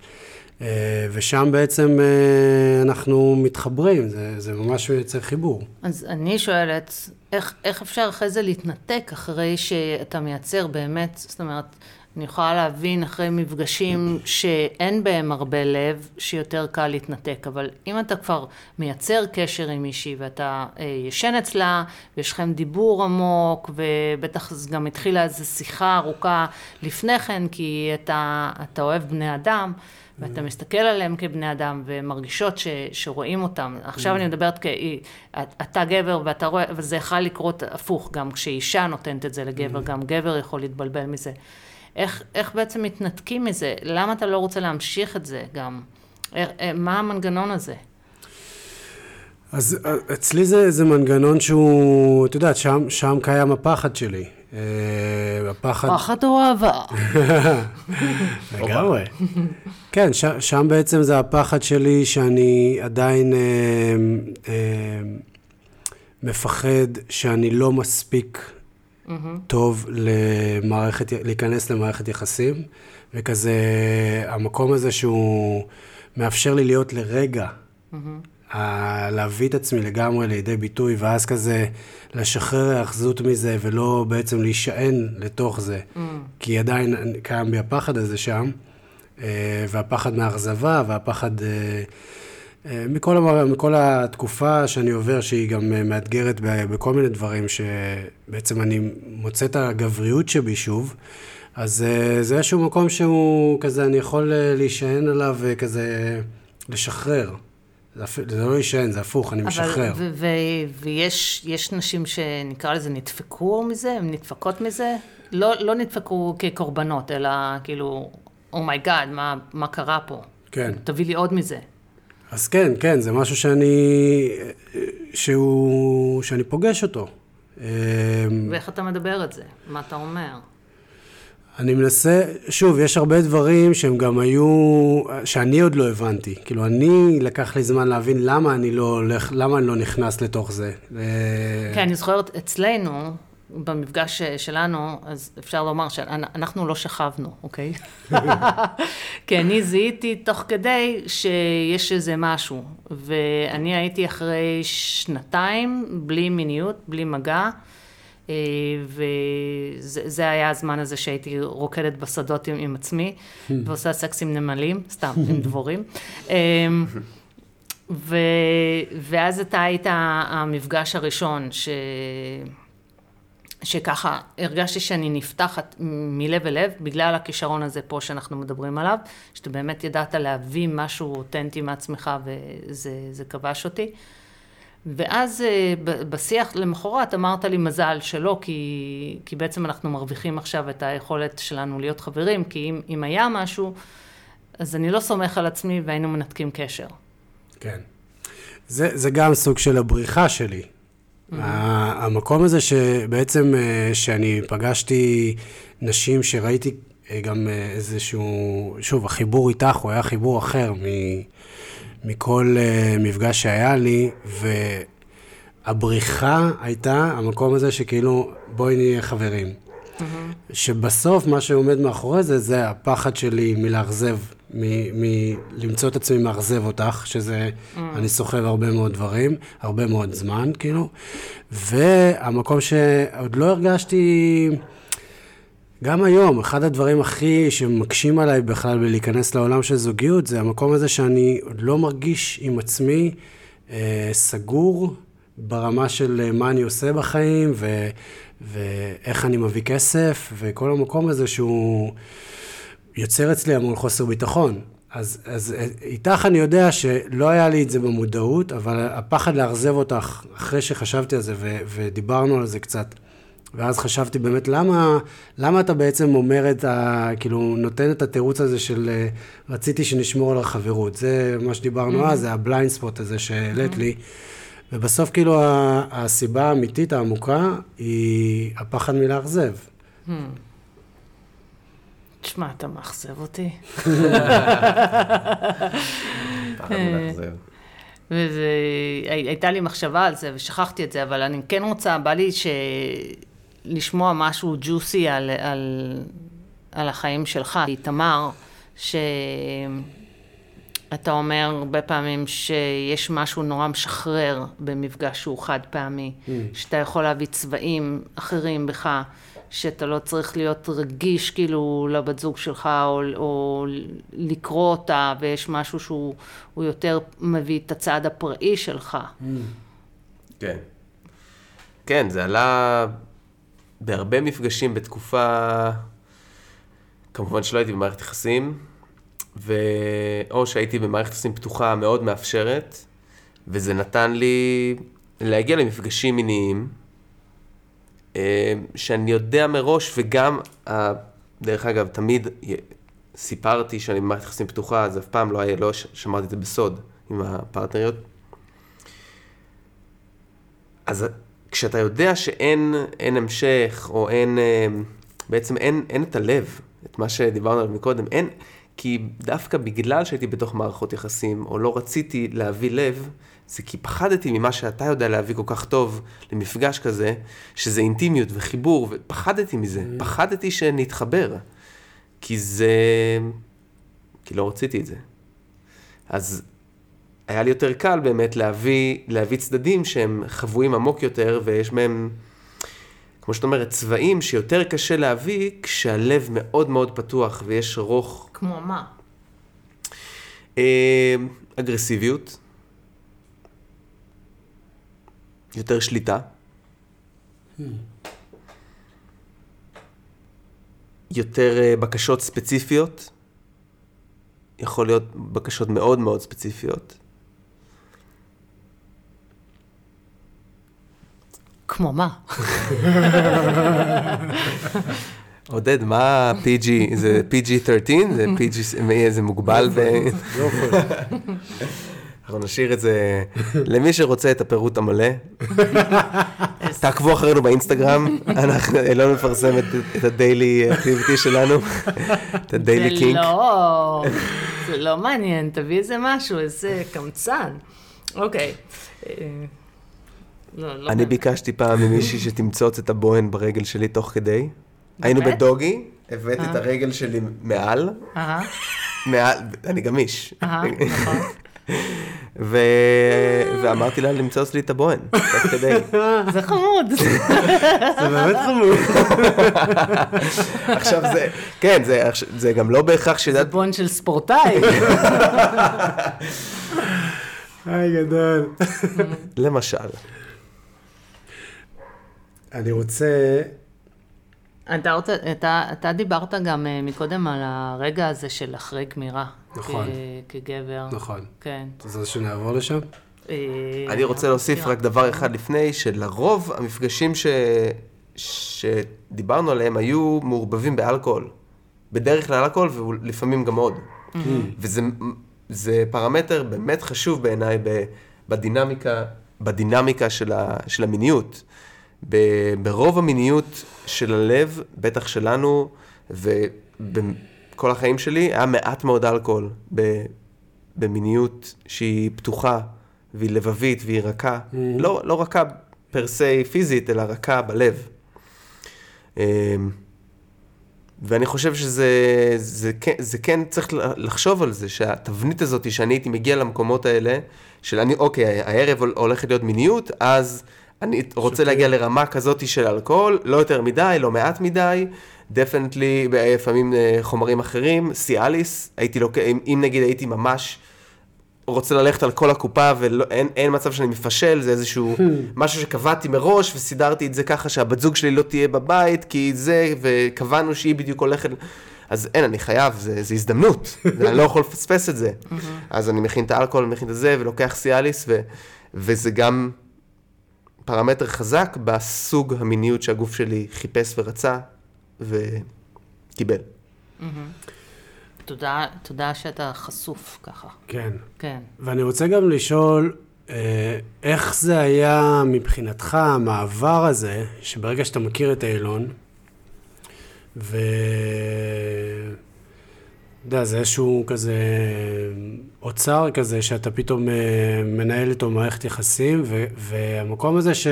אה, ושם בעצם אה, אנחנו מתחברים, זה, זה ממש מייצר חיבור.
אז אני שואלת, איך, איך אפשר אחרי זה להתנתק אחרי שאתה מייצר באמת, זאת אומרת, אני יכולה להבין אחרי מפגשים שאין בהם הרבה לב, שיותר קל להתנתק, אבל אם אתה כבר מייצר קשר עם מישהי ואתה אה, ישן אצלה, ויש לכם דיבור עמוק, ובטח גם התחילה איזו שיחה ארוכה לפני כן, כי אתה, אתה אוהב בני אדם, ואתה מסתכל עליהם כבני אדם, ומרגישות ש, שרואים אותם. עכשיו אני מדברת כ... אתה גבר ואתה רואה, וזה יכול לקרות הפוך, גם כשאישה נותנת את זה לגבר, גם גבר יכול להתבלבל מזה. איך, איך בעצם מתנתקים מזה? למה אתה לא רוצה להמשיך את זה גם? אה, מה המנגנון הזה?
אז אה, אצלי זה, זה מנגנון שהוא, את יודעת, שם, שם קיים הפחד שלי. אה,
הפחד... פחד או אהבה?
לגמרי. כן, שם בעצם זה הפחד שלי שאני עדיין אה, אה, מפחד שאני לא מספיק טוב למערכת, להיכנס למערכת יחסים, וכזה, המקום הזה שהוא מאפשר לי להיות לרגע, להביא את עצמי לגמרי לידי ביטוי, ואז כזה לשחרר היאחזות מזה, ולא בעצם להישען לתוך זה, mm. כי עדיין קיים בי הפחד הזה שם, אה, והפחד מאכזבה, והפחד... אה, אה, מכל, המר... מכל התקופה שאני עובר, שהיא גם מאתגרת בכל מיני דברים, שבעצם אני מוצא את הגבריות שבי שוב, אז זה איזשהו מקום שהוא כזה, אני יכול להישען עליו וכזה לשחרר. זה, לא להישען, זה הפוך, אני משחרר.
ו- ו- ויש נשים שנקרא לזה נדפקו מזה, הן נדפקות מזה? לא, לא נדפקו כקורבנות, אלא כאילו, oh my God, oh מה, מה קרה פה?
כן.
תביא לי עוד מזה.
אז כן, כן, זה משהו שאני, שהוא, שאני פוגש אותו.
אמ, ואיך אתה מדבר את זה? מה אתה אומר?
אני מנסה, שוב, יש הרבה דברים שהם גם היו, שאני עוד לא הבנתי. כאילו, אני, לקח לי זמן להבין למה אני לא הולך, למה אני לא נכנס לתוך זה.
כן, אני זוכרת, אצלנו, במפגש שלנו, אז אפשר לומר שאנחנו לא שכבנו, אוקיי? כי אני זיהיתי תוך כדי שיש איזה משהו, ואני הייתי אחרי שנתיים בלי מיניות, בלי מגע, אה, וזה היה הזמן הזה שהייתי רוקדת בשדות עם, עם עצמי, ועושה סקס עם נמלים, סתם, עם דבורים. אה, ו, ואז אתה היית המפגש הראשון, ש... שככה הרגשתי שאני נפתחת מלב אל לב, בגלל הכישרון הזה פה שאנחנו מדברים עליו, שאתה באמת ידעת להביא משהו אותנטי מעצמך וזה כבש אותי. ואז אה, בשיח למחרת אמרת לי מזל שלא, כי, כי בעצם אנחנו מרוויחים עכשיו את היכולת שלנו להיות חברים, כי אם, אם היה משהו, אז אני לא סומך על עצמי והיינו מנתקים קשר.
כן. זה, זה גם סוג של הבריחה שלי. המקום הזה שבעצם, אה, שאני פגשתי נשים שראיתי אה, גם איזשהו, שוב, החיבור איתך הוא היה חיבור אחר מכל מפגש שהיה לי, והבריחה הייתה המקום הזה שכאילו, בואי נהיה חברים. Mm-hmm. שבסוף מה שעומד מאחורי זה, זה הפחד שלי מלאכזב, מלמצוא את עצמי מאכזב אותך, שזה, mm. אני סוחב הרבה מאוד דברים, הרבה מאוד זמן, כאילו. והמקום שעוד לא הרגשתי, גם היום, אחד הדברים הכי שמקשים עליי בכלל בלהיכנס לעולם של זוגיות, זה המקום הזה שאני לא מרגיש עם עצמי אה, סגור ברמה של מה אני עושה בחיים, ו... ואיך אני מביא כסף, וכל המקום הזה שהוא יוצר אצלי המון חוסר ביטחון. אז, אז איתך אני יודע שלא היה לי את זה במודעות, אבל הפחד לאכזב אותך, אחרי שחשבתי על זה ו, ודיברנו על זה קצת, ואז חשבתי באמת, למה, למה אתה בעצם אומר את ה... כאילו, נותן את התירוץ הזה של רציתי שנשמור על החברות. זה מה שדיברנו mm-hmm. אז, זה ה blind spot הזה שהעלית מממ-הממ. לי. ובסוף כאילו הסיבה האמיתית העמוקה היא הפחד מלאכזב. הממ.
תשמע, אתה מאכזב אותי. והייתה לי מחשבה על זה ושכחתי את זה, אבל אני כן רוצה, בא לי ש... לשמוע משהו ג'וסי על, על, על החיים שלך. תמר, ש... אתה אומר הרבה פעמים שיש משהו נורא משחרר במפגש שהוא חד פעמי, mm. שאתה יכול להביא צבעים אחרים בך, שאתה לא צריך להיות רגיש כאילו לבת זוג שלך, או, או לקרוא אותה, ויש משהו שהוא יותר מביא את הצד הפראי שלך.
כן. כן, זה עלה בהרבה מפגשים בתקופה, כמובן שלא הייתי במערכת יחסים, ו... או שהייתי במערכת יחסים פתוחה מאוד מאפשרת, וזה נתן לי להגיע למפגשים מיניים, אה, שאני יודע מראש, וגם, דרך אגב, תמיד סיפרתי שאני במערכת יחסים פתוחה, אז אף פעם לא היה, לא שמרתי את זה בסוד עם הפרטנריות. אז כשאתה יודע שאין המשך, או אין, אה, בעצם אין, אין את הלב, את מה שדיברנו עליו מקודם, אין, כי דווקא בגלל שהייתי בתוך מערכות יחסים, או לא רציתי להביא לב, זה כי פחדתי ממה שאתה יודע להביא כל כך טוב למפגש כזה, שזה אינטימיות וחיבור, ופחדתי מזה, mm. פחדתי שנתחבר, כי זה... כי לא רציתי את זה. אז היה לי יותר קל באמת להביא, להביא צדדים שהם חבויים עמוק יותר, ויש בהם, כמו שאת אומרת, צבעים שיותר קשה להביא כשהלב מאוד מאוד פתוח ויש רוך.
כמו מה?
אה, אגרסיביות, יותר שליטה. יותר אה, בקשות ספציפיות, יכול להיות בקשות מאוד מאוד ספציפיות.
כמו מה?
עודד, מה PG? זה PG-13? זה PG, זה מוגבל ב... אנחנו נשאיר את זה למי שרוצה את הפירוט המלא. תעקבו אחרינו באינסטגרם, אנחנו לא נפרסם את הדיילי אקטיביטי שלנו, את הדיילי קינק.
זה לא, זה לא מעניין, תביא איזה משהו, איזה קמצן. אוקיי.
לא, לא אני ביקשתי פעם ממישהי שתמצוץ את הבוהן ברגל שלי תוך כדי. היינו בדוגי, הבאתי את אה. הרגל שלי מעל. מעל, אני גמיש. נכון. ו... ואמרתי לה למצוץ לי את הבוהן, תוך כדי.
זה חמוד.
זה באמת חמוד.
עכשיו זה, כן, זה, זה גם לא בהכרח ש...
זה בוהן של ספורטאי.
היי גדול.
למשל.
אני רוצה...
אתה, אתה, אתה דיברת גם אה, מקודם על הרגע הזה של אחרי גמירה. נכון. כ, כגבר.
נכון.
כן.
אז זה שנעבור לשם?
אה, אני רוצה להוסיף רק דבר אחד לפני, שלרוב המפגשים ש... שדיברנו עליהם היו מעורבבים באלכוהול. בדרך כלל אלכוהול ולפעמים גם עוד. Mm-hmm. וזה פרמטר באמת חשוב בעיניי בדינמיקה, בדינמיקה של, ה, של המיניות. ברוב המיניות של הלב, בטח שלנו, ובכל החיים שלי, היה מעט מאוד אלכוהול במיניות שהיא פתוחה, והיא לבבית, והיא רכה. Mm-hmm. לא, לא רכה פר סי פיזית, אלא רכה בלב. אמ, ואני חושב שזה זה, כן, זה כן צריך לחשוב על זה, שהתבנית הזאת שאני הייתי מגיע למקומות האלה, של אני, אוקיי, הערב הולכת להיות מיניות, אז אני רוצה להגיע לרמה כזאת של אלכוהול, לא יותר מדי, לא מעט מדי, definitely, לפעמים אה, חומרים אחרים, סיאליס, הייתי לוקח, אם, אם נגיד הייתי ממש רוצה ללכת על כל הקופה ואין מצב שאני מפשל, זה איזשהו. משהו שקבעתי מראש וסידרתי את זה ככה שהבת זוג שלי לא תהיה בבית, כי זה, וקבענו שהיא בדיוק הולכת... אז אין, אני חייב, זה, זה הזדמנות, אני לא יכול לפספס את זה. אז אני מכין את האלכוהול, מכין את זה, ולוקח סיאליס, ו, וזה גם פרמטר חזק בסוג המיניות שהגוף שלי חיפש ורצה וקיבל.
תודה, תודה שאתה חשוף ככה.
כן.
כן.
ואני רוצה גם לשאול, אה, איך זה היה מבחינתך, המעבר הזה, שברגע שאתה מכיר את אילון, ו... יודע, זה איזשהו כזה אוצר כזה, שאתה פתאום אה, מנהל איתו מערכת יחסים, ו, והמקום הזה ש...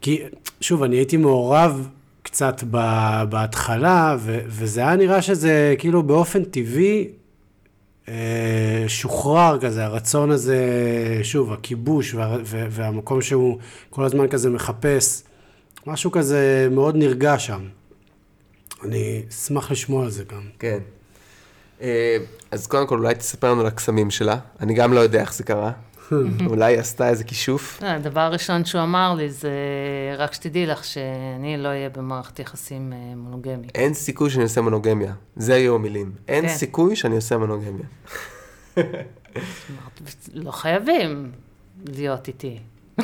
כי, שוב, אני הייתי מעורב קצת ב, בהתחלה, ו, וזה היה נראה שזה כאילו באופן טבעי אה, שוחרר כזה, הרצון הזה, שוב, הכיבוש וה, וה, והמקום שהוא כל הזמן כזה מחפש, משהו כזה מאוד נרגע שם. אני אשמח לשמוע על זה גם.
כן. אז קודם כל, אולי תספר לנו על הקסמים שלה. אני גם לא יודע איך זה קרה. אולי היא עשתה איזה כישוף.
אה, הדבר הראשון שהוא אמר לי זה, רק שתדעי לך שאני לא אהיה במערכת יחסים אה, מונוגמית.
אין סיכוי שאני עושה מונוגמיה. זה היו המילים. אין
כן.
סיכוי שאני עושה מונוגמיה.
לא חייבים להיות איתי.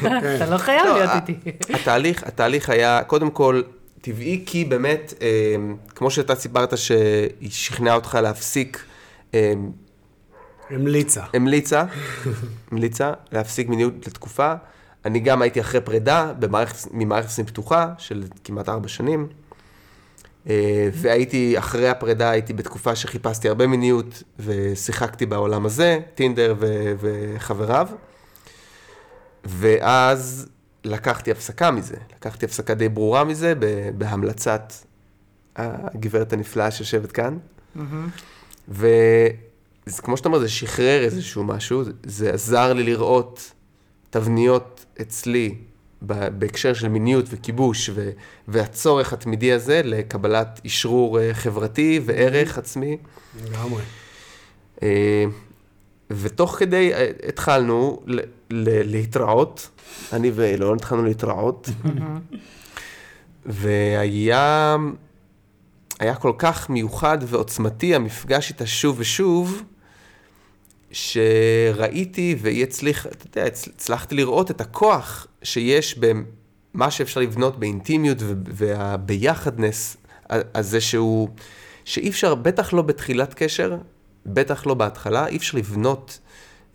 כן.
אתה לא חייב
לא,
להיות איתי.
התהליך, התהליך היה, קודם כל, טבעי, כי באמת, אה, כמו שאתה סיפרת שהיא שכנעה אותך להפסיק, אה,
המליצה.
המליצה, המליצה להפסיק מיניות לתקופה. אני גם הייתי אחרי פרידה במערכת, ממערכת יחסים פתוחה של כמעט ארבע שנים. אה, והייתי, אחרי הפרידה הייתי בתקופה שחיפשתי הרבה מיניות ושיחקתי בעולם הזה, טינדר ו- וחבריו. ואז לקחתי הפסקה מזה, לקחתי הפסקה די ברורה מזה בהמלצת הגברת הנפלאה שיושבת כאן. וכמו שאתה אומר, זה שחרר איזשהו משהו, זה- זה עזר לי לראות תבניות אצלי בהקשר של מיניות וכיבוש ו- והצורך התמידי הזה לקבלת אשרור אה, חברתי וערך עצמי.
לגמרי.
ותוך כדי אה, התחלנו ל- ל- להתראות, אני ואילון התחלנו להתראות, והיה היה כל כך מיוחד ועוצמתי המפגש איתה שוב ושוב, שראיתי והיא הצליחה, אתה יודע, הצ- הצלחתי לראות את הכוח שיש במה שאפשר לבנות באינטימיות והביחדנס הזה שהוא, שאי אפשר, בטח לא בתחילת קשר, בטח לא בהתחלה, אי אפשר לבנות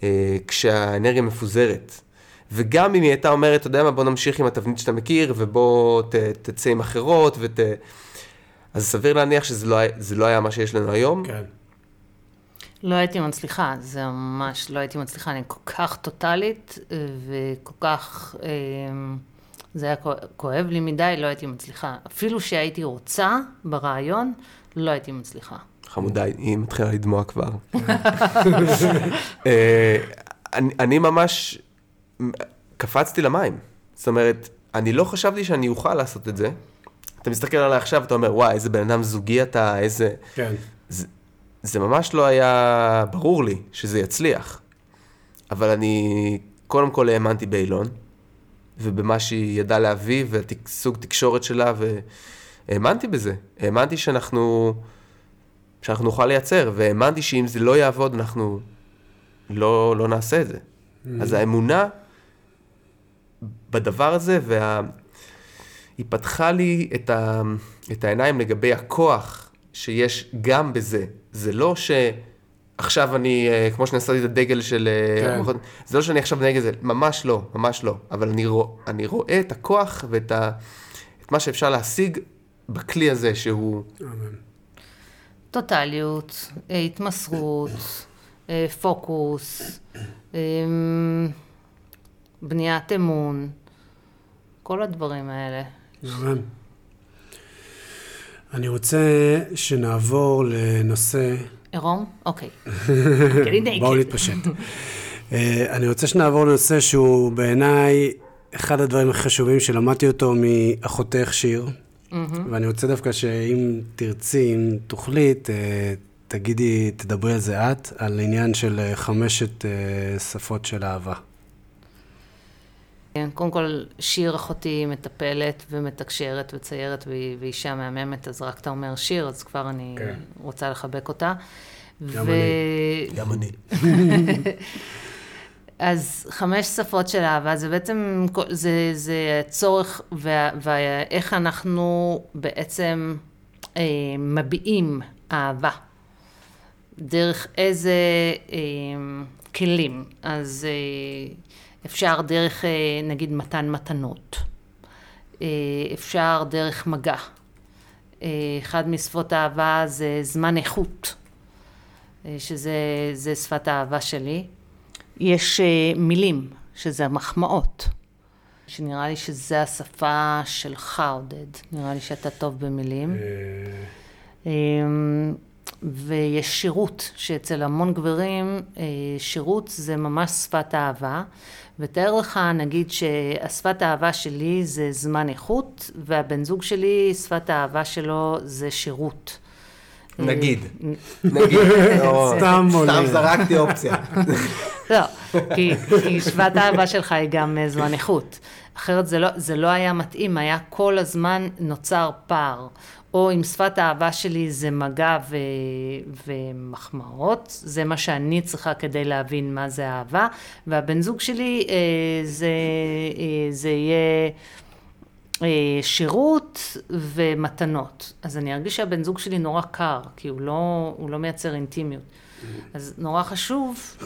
אה, כשהאנרגיה מפוזרת. וגם אם היא הייתה אומרת, אתה יודע מה, בוא נמשיך עם התבנית שאתה מכיר, ובוא ת, תצא עם אחרות, ות... אז סביר להניח שזה לא, לא היה מה שיש לנו היום.
כן.
לא הייתי מצליחה, זה ממש לא הייתי מצליחה, אני כל כך טוטאלית אה, וכל כך, אה, זה היה כוא- כואב לי מדי, לא הייתי מצליחה. אפילו שהייתי רוצה ברעיון, לא הייתי מצליחה.
חמודה, היא מתחילה לדמוע כבר. אה, אני, אני ממש קפצתי למים. זאת אומרת, אני לא חשבתי שאני אוכל לעשות את זה. אתה מסתכל עליי עכשיו, אתה אומר, וואי, איזה בן אדם זוגי אתה, איזה...
כן.
זה, זה ממש לא היה ברור לי שזה יצליח. אבל אני קודם כל האמנתי באילון, ובמה שהיא ידעה להביא, והסוג תקשורת שלה, והאמנתי בזה. האמנתי שאנחנו, שאנחנו נוכל לייצר, והאמנתי שאם זה לא יעבוד, אנחנו לא, לא נעשה את זה. אז האמונה בדבר הזה, וה... היא פתחה לי את, ה... את העיניים לגבי הכוח שיש גם בזה. זה לא שעכשיו אני, אה, כמו שנשאתי את הדגל של... אה,
כן.
זה לא שאני עכשיו נגד זה, ממש לא, ממש לא. אבל אני, רוא... אני רואה את הכוח ואת ה... את מה שאפשר להשיג בכלי הזה, שהוא...
אמן.
טוטליות, אה, התמסרות, אה, פוקוס, אה, בניית אמון, כל הדברים האלה.
אמן. אני רוצה שנעבור לנושא,
עירום? אוקיי. אוקיי,
בואו. נתפשט. אני רוצה שנעבור לנושא שהוא בעיניי אחד הדברים החשובים שלמדתי אותו מאחותך שיר, ואני רוצה דווקא שאם תרצי, אם תוכלי, ת- תגידי, תדברי על זה את, על עניין של אה, חמשת אה, שפות של אהבה.
כן, קודם כל, שיר אחותי מטפלת ומתקשרת וציירת ואישה מהממת, אז רק אתה אומר שיר, אז כבר אני
כן.
רוצה לחבק אותה.
גם
גם אני.
אז חמש שפות של אהבה, זה בעצם, זה, זה הצורך וה- ואיך אנחנו בעצם אה, מביעים אהבה. דרך איזה אה, כלים. אז אה, אפשר דרך, אה, נגיד, מתן מתנות. אה, אפשר דרך מגע. אה, אחד משפות האהבה זה זמן איכות, אה, שזה זה שפת האהבה שלי. יש אה, מילים, שזה המחמאות, שנראה לי שזה השפה שלך, עודד. נראה לי שאתה טוב במילים.
אה,
אמ, ויש שירות, שאצל המון גברים אה, שירות זה ממש שפת אהבה. ותאר לך, נגיד שהשפת האהבה שלי זה זמן איכות, והבן זוג שלי, שפת האהבה שלו זה שירות.
נגיד, נגיד,
סתם עולה.
סתם זרקתי אופציה.
לא, כי, שפת האהבה שלך היא גם אה, זמן איכות. אחרת זה לא, זה לא היה מתאים, היה כל הזמן נוצר פער. או אם שפת האהבה שלי זה מגע ו, ומחמאות, זה מה שאני צריכה כדי להבין מה זה אהבה, והבן זוג שלי אה, זה, אה, זה יהיה... אה, שירות ומתנות. אז אני ארגיש שהבן זוג שלי נורא קר, כי הוא לא, הוא לא מייצר אינטימיות. אז נורא חשוב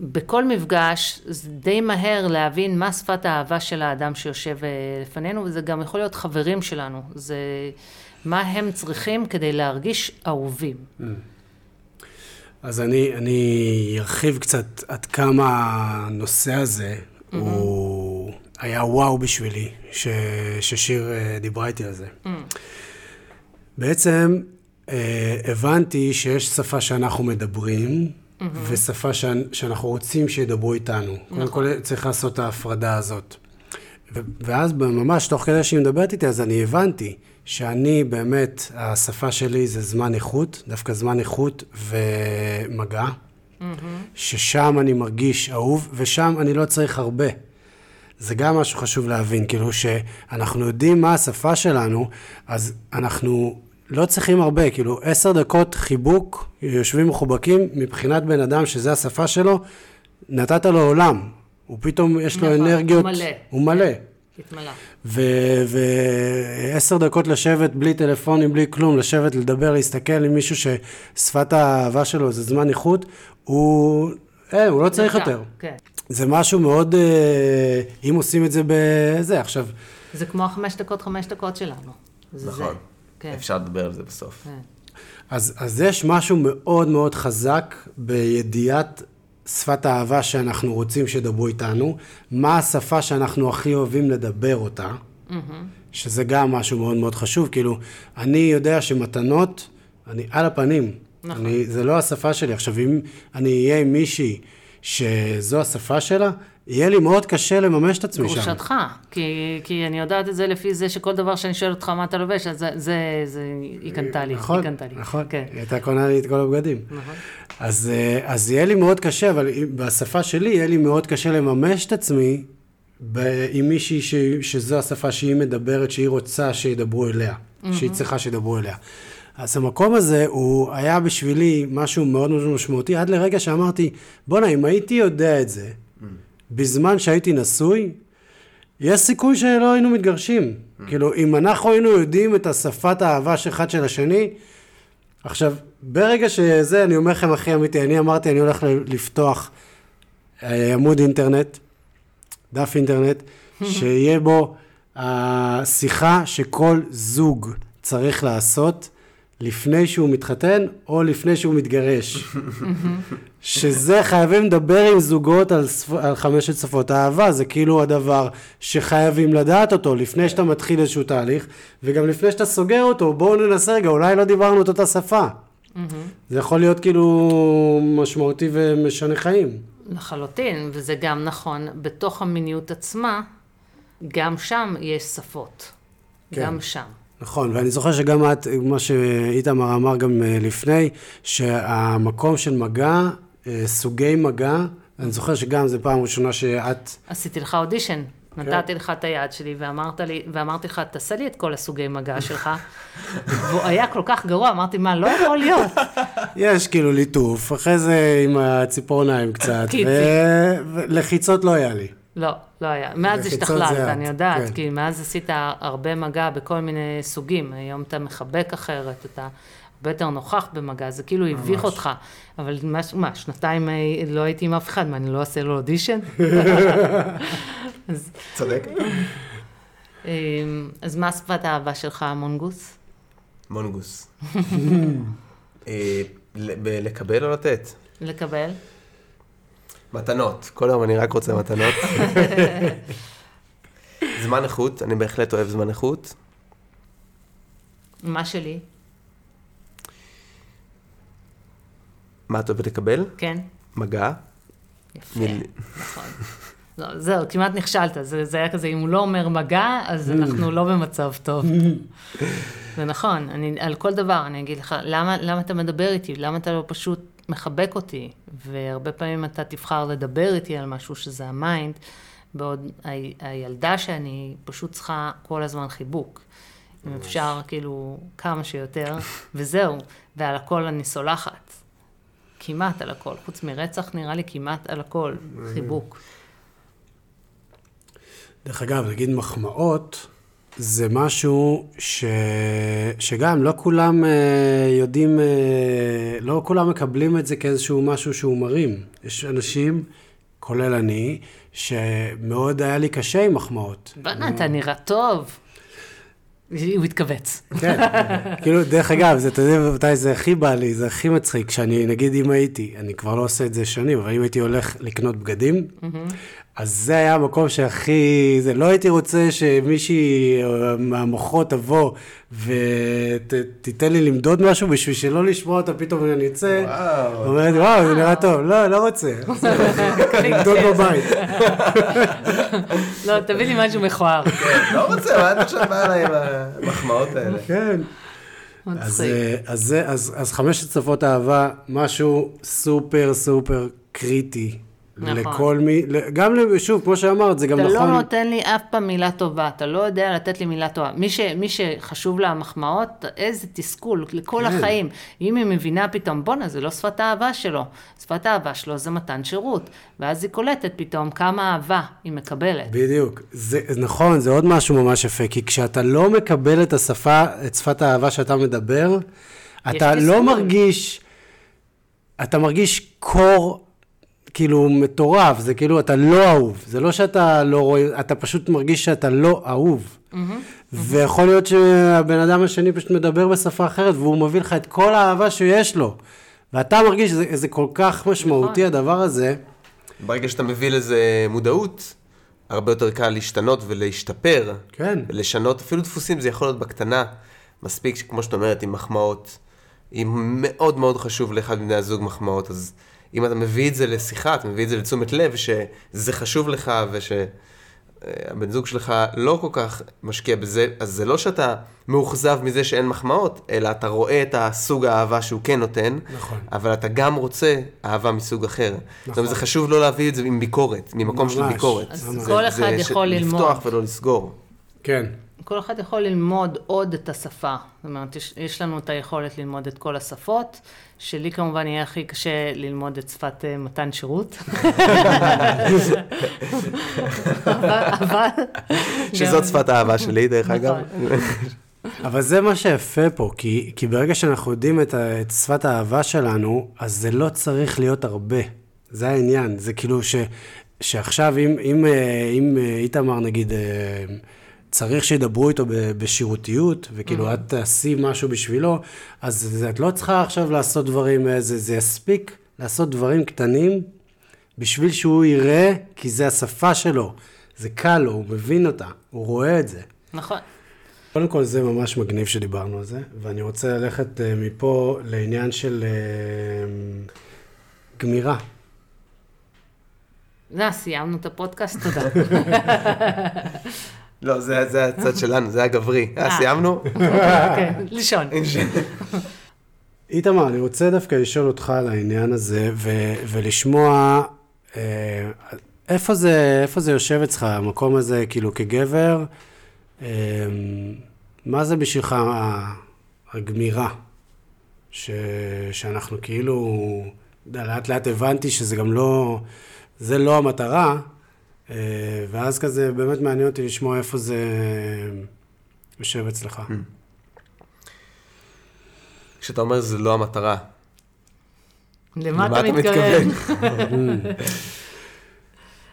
בכל מפגש, זה די מהר להבין מה שפת האהבה של האדם שיושב אה, לפנינו, וזה גם יכול להיות חברים שלנו. זה מה הם צריכים כדי להרגיש אהובים.
אז אני, אני ארחיב קצת עד כמה הנושא הזה mm-hmm. הוא היה וואו בשבילי, ש, ששיר אה, דיברה איתי על זה. Mm. בעצם אה, הבנתי שיש שפה שאנחנו מדברים, mm-hmm. ושפה ש, שאנחנו רוצים שידברו איתנו. נכון. קודם כל צריך לעשות את ההפרדה הזאת. ו, ואז ממש תוך כדי שהיא מדברת איתי, אז אני הבנתי שאני באמת, השפה שלי זה זמן איכות, דווקא זמן איכות ומגע, mm-hmm. ששם אני מרגיש אהוב, ושם אני לא צריך הרבה. זה גם משהו חשוב להבין, כאילו שאנחנו יודעים מה השפה שלנו, אז אנחנו לא צריכים הרבה, כאילו עשר דקות חיבוק, יושבים מחובקים, מבחינת בן אדם שזה השפה שלו, נתת לו עולם. הוא פתאום, יש לו
נכון,
אנרגיות.
הוא מלא.
הוא מלא.
התמלא.
ועשר דקות לשבת בלי טלפונים, בלי כלום, לשבת, לדבר, להסתכל עם מישהו ששפת האהבה שלו זה זמן איכות, הוא, אה, הוא לא צריך יותר.
כן.
זה משהו מאוד, אה, אם עושים את זה בזה, עכשיו,
זה כמו החמש דקות, חמש דקות שלנו.
נכון,
זה. כן.
אפשר לדבר על זה בסוף.
כן.
אז, אז יש משהו מאוד מאוד חזק בידיעת שפת האהבה שאנחנו רוצים שידברו איתנו, מה השפה שאנחנו הכי אוהבים לדבר אותה, שזה גם משהו מאוד מאוד חשוב, כאילו, אני יודע שמתנות, אני על הפנים,
נכון.
אני, זה לא השפה שלי. עכשיו, אם אני אהיה עם מישהי שזו השפה שלה, יהיה לי מאוד קשה לממש את עצמי שם.
גרושתך, כי, כי אני יודעת את זה לפי זה שכל דבר שאני שואלת אותך מה אתה לובש, אז זה, זה, זה היא קנתה לי,
נכון,
היא קנתה לי.
נכון,
כן.
היא הייתה קונה לי את כל הבגדים.
נכון.
אז, אה, אז יהיה לי מאוד קשה, אבל בשפה שלי יהיה לי מאוד קשה לממש את עצמי ב- עם מישהי ש, שזו השפה שהיא מדברת, שהיא רוצה שידברו אליה, שהיא צריכה שידברו אליה. אז המקום הזה, הוא היה בשבילי משהו מאוד מאוד משמעותי, עד לרגע שאמרתי, בואנה, אם הייתי יודע את זה, בזמן שהייתי נשוי, יש סיכוי שלא היינו מתגרשים. כאילו, אם אנחנו היינו יודעים את השפת האהבה של אחד של השני, עכשיו, ברגע שזה, אני אומר לכם הכי אמיתי, אני אמרתי, אני הולך לפתוח אה, עמוד אינטרנט, דף אינטרנט, שיהיה בו השיחה שכל זוג צריך לעשות לפני שהוא מתחתן או לפני שהוא מתגרש. שזה חייבים לדבר עם זוגות על, שפ... על חמשת שפות האהבה, זה כאילו הדבר שחייבים לדעת אותו לפני שאתה מתחיל איזשהו תהליך, וגם לפני שאתה סוגר אותו, בואו ננסה רגע, אולי לא דיברנו את אותה שפה. זה יכול להיות כאילו משמעותי ומשנה חיים.
לחלוטין, וזה גם נכון, בתוך המיניות עצמה, גם שם יש שפות.
כן.
גם שם.
נכון, ואני זוכר שגם את, מה שאיתמר אמר גם אה, לפני, שהמקום של מגע, אה, סוגי מגע, אני זוכר שגם זו פעם ראשונה שאת,
עשיתי לך אודישן. נתתי לך את היד שלי ואמרת לי, ואמרתי לך, תעשה לי את כל הסוגי מגע שלך. והוא היה כל כך גרוע, אמרתי, מה, לא יכול להיות.
יש כאילו ליטוף, אחרי זה עם הציפורניים קצת, ולחיצות לא היה לי.
לא, לא היה. מאז השתכללת, אני יודעת,
כן.
כי מאז עשית הרבה מגע בכל מיני סוגים. היום אתה מחבק אחרת, אתה הרבה יותר נוכח במגע, זה כאילו הביך אותך. אבל מה, מה, שנתיים אה, לא הייתי עם אף אחד, מה, אני לא אעשה לו אודישן?
צודק.
אה, אז מה שפת האהבה שלך, מונגוס?
מונגוס. אה, לקבל או לתת?
לקבל?
מתנות. כל היום אני רק רוצה מתנות. זמן איכות, אני בהחלט אוהב זמן איכות.
מה שלי?
מה את אוהבת לקבל?
כן,
מגע.
יפה,
מיל-
נכון. לא, זהו, כמעט נכשלת, זה, זה היה כזה, אם הוא לא אומר מגע, אז אנחנו לא במצב טוב. זה נכון, אני, על כל דבר אני אגיד לך, למה, למה אתה מדבר איתי? למה אתה לא פשוט מחבק אותי? והרבה פעמים אתה תבחר לדבר איתי על משהו שזה ה mind, בעוד ה, הילדה שאני פשוט צריכה כל הזמן חיבוק. אם אפשר, כאילו, כמה שיותר, וזהו, ועל הכל אני סולחת. כמעט על הכל, חוץ מרצח נראה לי כמעט על הכל, חיבוק.
דרך אגב, נגיד מחמאות, זה משהו ש... שגם לא כולם אה, יודעים, אה, לא כולם מקבלים את זה כאיזשהו משהו שהוא מרים. יש אנשים, כולל אני, שמאוד היה לי קשה עם מחמאות.
בוא'נה, אתה נראה טוב. הוא התכווץ.
כן, כאילו, דרך אגב, זה, אתה יודע מתי זה הכי בא לי, זה הכי מצחיק, שאני, נגיד, אם הייתי, אני כבר לא עושה את זה שנים, אבל אם הייתי הולך לקנות בגדים, אז זה היה המקום שהכי, זה, לא הייתי רוצה שמישהי אה, מהמוחות תבוא ותיתן לי למדוד משהו בשביל שלא לשמוע אותה פתאום אני אצא,
וואו.
אומרת, וואו, זה נראה טוב, לא, לא רוצה, למדוד בבית.
לא, תביא לי משהו מכוער.
לא רוצה, מה אתה עכשיו בא אליי עם המחמאות האלה?
כן. אז. אה, אז, אז, אז חמשת שפות אהבה, משהו סופר סופר קריטי.
נכון.
לכל מי, גם, שוב, כמו שאמרת, זה גם
אתה
נכון.
לא נותן לי אף פעם מילה טובה, אתה לא יודע לתת לי מילה טובה. מי, ש, מי שחשוב לה המחמאות, איזה תסכול, לכל
כן.
החיים. אם היא מבינה פתאום, בואנה, זה לא שפת האהבה שלו. שפת האהבה שלו זה מתן שירות. ואז היא קולטת פתאום כמה אהבה היא מקבלת.
בדיוק. זה, נכון, זה עוד משהו ממש יפה, כי כשאתה לא מקבל את השפה, את שפת האהבה שאתה מדבר, אתה
תסכול.
לא מרגיש, אתה מרגיש קור, כאילו, מטורף, זה כאילו, אתה לא אהוב. זה לא שאתה לא רואה, אתה פשוט מרגיש שאתה לא אהוב. ויכול להיות שהבן אדם השני פשוט מדבר בשפה אחרת, והוא מביא לך את כל האהבה שיש לו. ואתה מרגיש שזה זה כל כך משמעותי,
נכון.
הדבר הזה.
ברגע שאתה מביא לזה מודעות, הרבה יותר קל להשתנות ולהשתפר.
כן.
לשנות אפילו דפוסים, זה יכול להיות בקטנה. מספיק, כמו שאת אומרת, עם מחמאות. אם מאוד מאוד חשוב לאחד מבני הזוג מחמאות, אז אם אתה מביא את זה לשיחה, אתה מביא את זה לתשומת לב, שזה חשוב לך ושהבן זוג שלך לא כל כך משקיע בזה, אז זה לא שאתה מאוכזב מזה שאין מחמאות, אלא אתה רואה את הסוג האהבה שהוא כן נותן,
נכון.
אבל אתה גם רוצה אהבה מסוג אחר. זאת
נכון.
אומרת, זה חשוב לא להביא את זה עם ביקורת, ממקום של
ממש.
ביקורת.
אז
זה-
כל
זה
אחד
ש-
יכול ללמוד.
לפתוח ולא לסגור.
כן.
כל אחד יכול ללמוד עוד את השפה. זאת אומרת, יש, יש לנו את היכולת ללמוד את כל השפות. שלי כמובן יהיה הכי קשה ללמוד את שפת uh, מתן שירות. אבל... אבל
שזאת שפת האהבה שלי, דרך אגב.
נכון.
אבל זה מה שיפה פה, כי, כי ברגע שאנחנו יודעים את, את שפת האהבה שלנו, אז זה לא צריך להיות הרבה. זה העניין. זה כאילו ש, שעכשיו, אם, אם, אה, אם אה, איתמר, נגיד, אה, צריך שידברו איתו בשירותיות, וכאילו את תעשי משהו בשבילו, אז את לא צריכה עכשיו לעשות דברים, אה, זה, זה יספיק לעשות דברים קטנים בשביל שהוא יראה, כי זה השפה שלו. זה קל לו, הוא מבין אותה, הוא רואה את זה.
נכון.
קודם כל זה ממש מגניב שדיברנו על זה, ואני רוצה ללכת uh, מפה לעניין של uh, גמירה.
זה, סיימנו את הפודקאסט, תודה.
לא, זה זה הצד שלנו, זה הגברי. אה,
אה.
סיימנו?
כן, לישון.
איתמר, אני רוצה דווקא לשאול אותך על העניין הזה, ו- ולשמוע uh, איפה, זה, איפה זה יושב אצלך, המקום הזה, כאילו כגבר, מה זה בשבילך הגמירה? ש- שאנחנו כאילו, לאט לאט הבנתי שזה גם לא, זה לא המטרה, אה, ואז כזה באמת מעניין אותי לשמוע איפה זה יושב אצלך.
כשאתה אומר זה לא המטרה,
למה אתה מתכוון?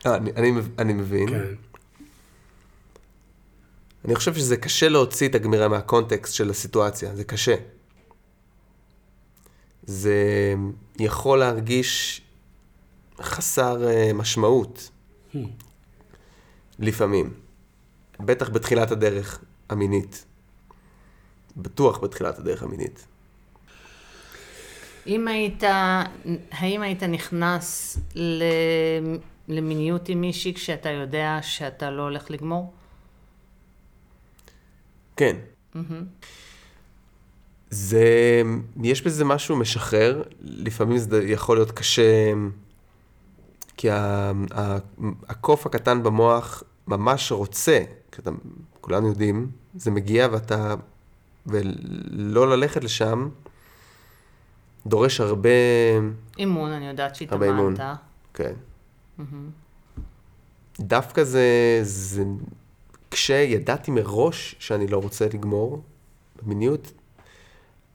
אה, אני- אני מב- אני מבין.
כן,
אני חושב שזה קשה להוציא את הגמירה מהקונטקסט של הסיטואציה, זה קשה. זה יכול להרגיש חסר אה, לפעמים. בטח בתחילת הדרך המינית. בטוח בתחילת הדרך המינית.
אם היית, האם היית נכנס למיניות עם מישהי כשאתה יודע שאתה לא הולך לגמור?
כן. זה, יש בזה משהו משחרר, לפעמים זה יכול להיות קשה, כי הקוף הקטן במוח ממש רוצה, כשאתה, כולנו יודעים, זה מגיע ואתה, ולא ללכת לשם, דורש הרבה,
אימון, אני יודעת. שהתאמנת.
כן. דווקא זה, זה, כשידעתי מראש שאני לא רוצה לגמור במיניות,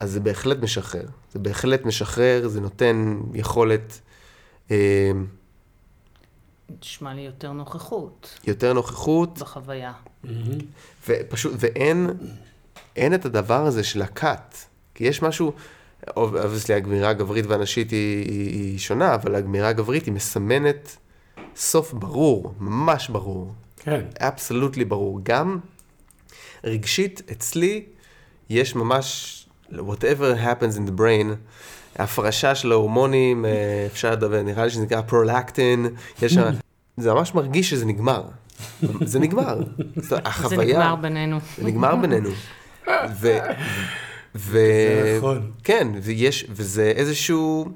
אז זה בהחלט משחרר. זה בהחלט משחרר, זה נותן יכולת אה,
נשמע לי יותר נוכחות
יותר נוכחות,
בחוויה.
ופשוט, ואין אין את הדבר הזה של ה cut. כי יש משהו, obviously הגמירה הגברית והנשית היא, היא, היא שונה, אבל הגמירה הגברית היא מסמנת סוף ברור, ממש ברור.
כן.
absolutely ברור. גם רגשית, אצלי יש ממש, whatever happens in the brain, הפרשה של ההורמונים, אה, אפשר לדבר, נראה לי שזה נקרא פרולקטין, יש שם, זה ממש מרגיש שזה נגמר. זה נגמר. אומרת,
זה
החוויה...
נגמר בינינו.
זה נגמר בינינו. ו... ו...
זה נכון.
כן, ויש, וזה איזשהו...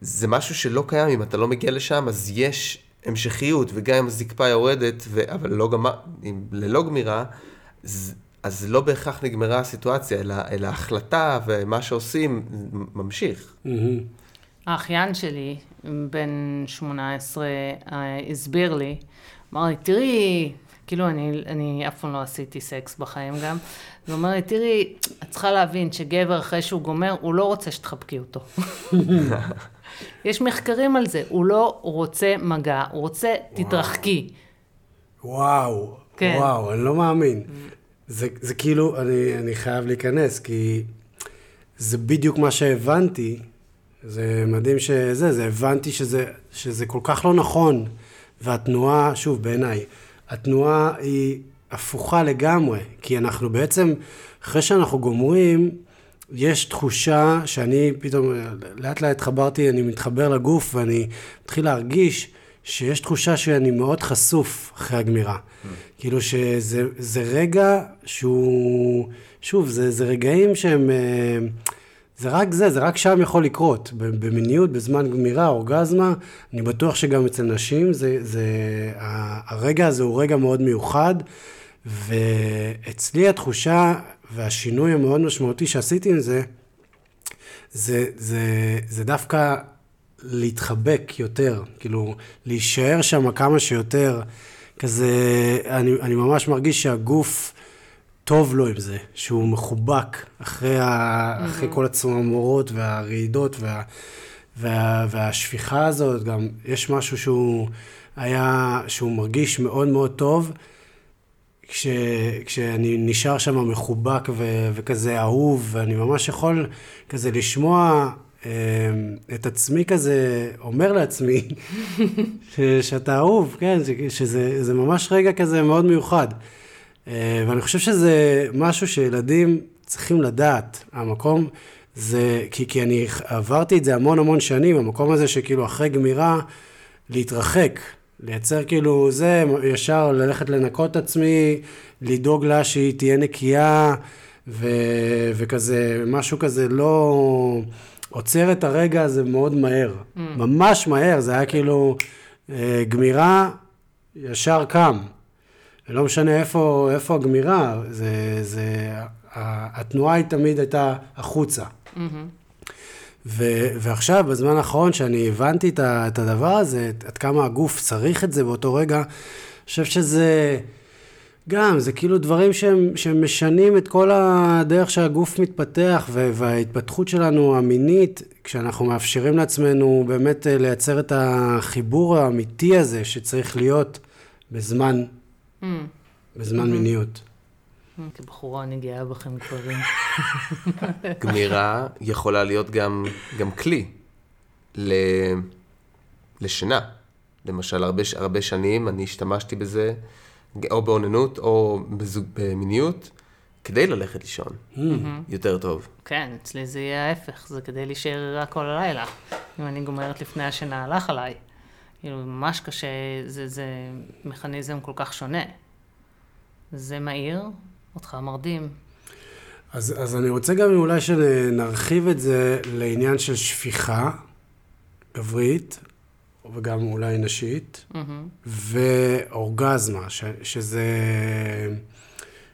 זה משהו שלא קיים, אם אתה לא מגיע לשם, אז יש המשכיות, וגם אם הזקפה יורדת, ו... אבל לא גמר, אם ללא גמירה, אז, אז לא בהכרח נגמרה הסיטואציה, אלא, אלא ההחלטה ומה שעושים ממשיך.
מהמם.
האחיין שלי, בן 18, אה, הסביר לי, אמר לי, תראי, כאילו אני, אני אף פעם לא עשיתי סקס בחיים גם, הוא אומר לי, תראי, את צריכה להבין שגבר אחרי שהוא גומר, הוא לא רוצה שתחבקי אותו. יש מחקרים על זה, הוא לא רוצה מגע, הוא רוצה תתרחקי.
וואו,
כן.
וואו, אני לא מאמין. זה, זה כאילו, אני, אני חייב להיכנס, כי זה בדיוק מה שהבנתי. זה מדהים שזה, זה הבנתי שזה, שזה כל כך לא נכון. והתנועה, שוב, בעיניי, התנועה היא הפוכה לגמרי, כי אנחנו בעצם, אחרי שאנחנו גומרים, יש תחושה שאני פתאום, לאט לאט התחברתי, אני מתחבר לגוף ואני מתחיל להרגיש שיש תחושה שאני מאוד חשוף אחרי הגמירה. כאילו שזה זה רגע שהוא, שוב, זה, זה רגעים שהם, אה, זה רק זה, זה רק שם יכול לקרות. במיניות, בזמן גמירה, אורגזמה, אני בטוח שגם אצל נשים, זה, זה, הרגע הזה הוא רגע מאוד מיוחד, ואצלי התחושה והשינוי המאוד משמעותי שעשיתי עם זה, זה, זה, זה דווקא להתחבק יותר, כאילו, להישאר שם כמה שיותר, כזה, אני, אני ממש מרגיש שהגוף טוב לו עם זה, שהוא מחובק אחרי, ה, אחרי כל הצמרמורות והרעידות וה, וה, והשפיכה הזאת, גם יש משהו שהוא היה, שהוא מרגיש מאוד מאוד טוב. כש, כשאני נשאר שם מחובק ו, וכזה אהוב, ואני ממש יכול כזה לשמוע את עצמי כזה, אומר לעצמי ש, שאתה אהוב, כן, שזה זה ממש רגע כזה מאוד מיוחד. אה, ואני חושב שזה משהו שילדים צריכים לדעת. המקום זה, כי, כי אני עברתי את זה המון המון שנים, המקום הזה שכאילו אחרי גמירה, להתרחק. לייצר כאילו זה, ישר ללכת לנקות את עצמי, לדאוג לה שהיא תהיה נקייה, ו, וכזה, משהו כזה לא... עוצר את הרגע הזה מאוד מהר. Mm. ממש מהר, זה היה כאילו אה, גמירה, ישר קם. ולא משנה איפה, איפה הגמירה, זה, זה, ה- התנועה היא תמיד הייתה החוצה. ו, ועכשיו, בזמן האחרון, שאני הבנתי את, את הדבר הזה, עד כמה הגוף צריך את זה באותו רגע, אני חושב שזה גם, זה כאילו דברים שהם, שהם משנים את כל הדרך שהגוף מתפתח, ו, וההתפתחות שלנו המינית, כשאנחנו מאפשרים לעצמנו באמת אה, לייצר את החיבור האמיתי הזה שצריך להיות בזמן,
Mm.
בזמן מיניות.
כבחורה אני גאה בכם גברים.
גמירה יכולה להיות גם, גם כלי ל... לשינה. למשל, הרבה, הרבה שנים אני השתמשתי בזה, או באוננות או בזוג, במיניות, כדי ללכת לישון יותר טוב.
כן, אצלי זה יהיה ההפך, זה כדי להישאר ערה כל הלילה. אם אני גומרת לפני השינה, הלך עליי. כאילו, ממש קשה, זה, זה מכניזם כל כך שונה. זה מהיר, אותך מרדים.
אז, אז אני רוצה גם אולי שנרחיב את זה לעניין של שפיכה גברית, וגם אולי נשית, ואורגזמה, ש, שזה,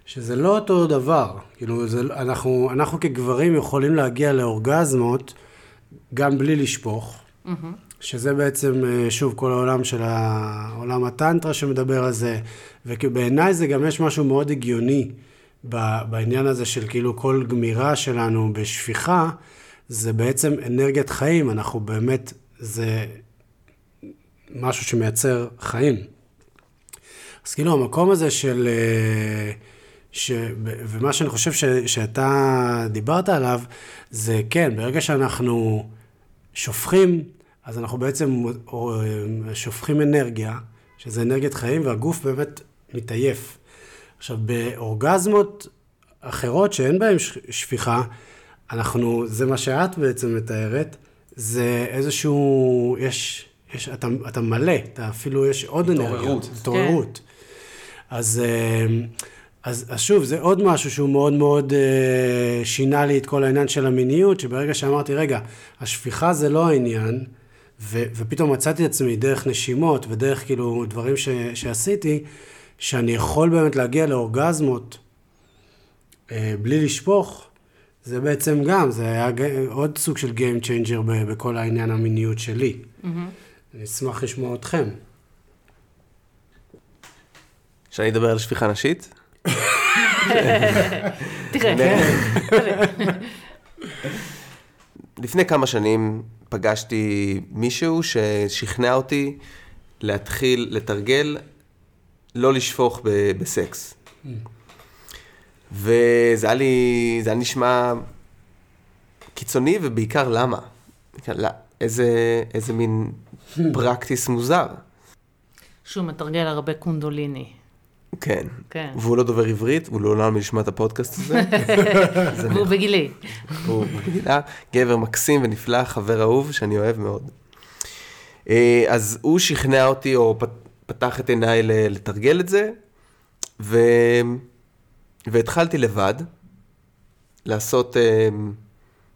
שזה לא אותו דבר. כאילו, זה, אנחנו, אנחנו כגברים יכולים להגיע לאורגזמות גם בלי לשפוך. שזה בעצם, אה, שוב, כל העולם של העולם הטנטרה שמדבר על זה, ובעיניי זה גם יש משהו מאוד הגיוני בעניין הזה של כאילו כל גמירה שלנו בשפיכה, זה בעצם אנרגיית חיים, אנחנו באמת, זה משהו שמייצר חיים. אז כאילו המקום הזה של... אה, ש... ומה שאני חושב ש... שאתה דיברת עליו, זה כן, ברגע שאנחנו שופכים, אז אנחנו בעצם אה, שופכים אנרגיה, שזה אנרגיית חיים, והגוף באמת מתעייף. עכשיו, באורגזמות אחרות שאין בהן שפיכה, אנחנו, זה מה שאת בעצם מתארת, זה איזשהו, יש, יש, אתה, אתה מלא, אתה אפילו, יש עוד אנרגיות.
התעוררות.
התעוררות. אז, אה, אז, אז שוב, זה עוד משהו שהוא מאוד מאוד אה, שינה לי את כל העניין של המיניות, שברגע שאמרתי, רגע, השפיכה זה לא העניין, ו, ופתאום מצאתי את עצמי דרך נשימות ודרך כאילו דברים ש, שעשיתי, שאני יכול באמת להגיע לאורגזמות אה, בלי לשפוך, זה בעצם גם, זה היה עוד סוג של Game Changer ב- בכל העניין המיניות שלי. אני אשמח לשמוע אתכם.
שאני אדבר על שפיכה נשית?
תראה,
לפני כמה שנים פגשתי מישהו ששכנע אותי להתחיל לתרגל לא לשפוך ב- בסקס. וזה היה לי, זה היה נשמע קיצוני, ובעיקר למה? לא, איזה, איזה מין פרקטיס מוזר.
שהוא מתרגל הרבה קונדוליני.
כן.
כן.
והוא לא דובר עברית, לעולם לא ישמע את הפודקאסט הזה. זה
והוא בגילי.
הוא גילה, גבר מקסים ונפלא, חבר אהוב שאני אוהב מאוד. אה, אז הוא שכנע אותי, או פת- פתח את עיניי לתרגל את זה, ו... והתחלתי לבד לעשות אה,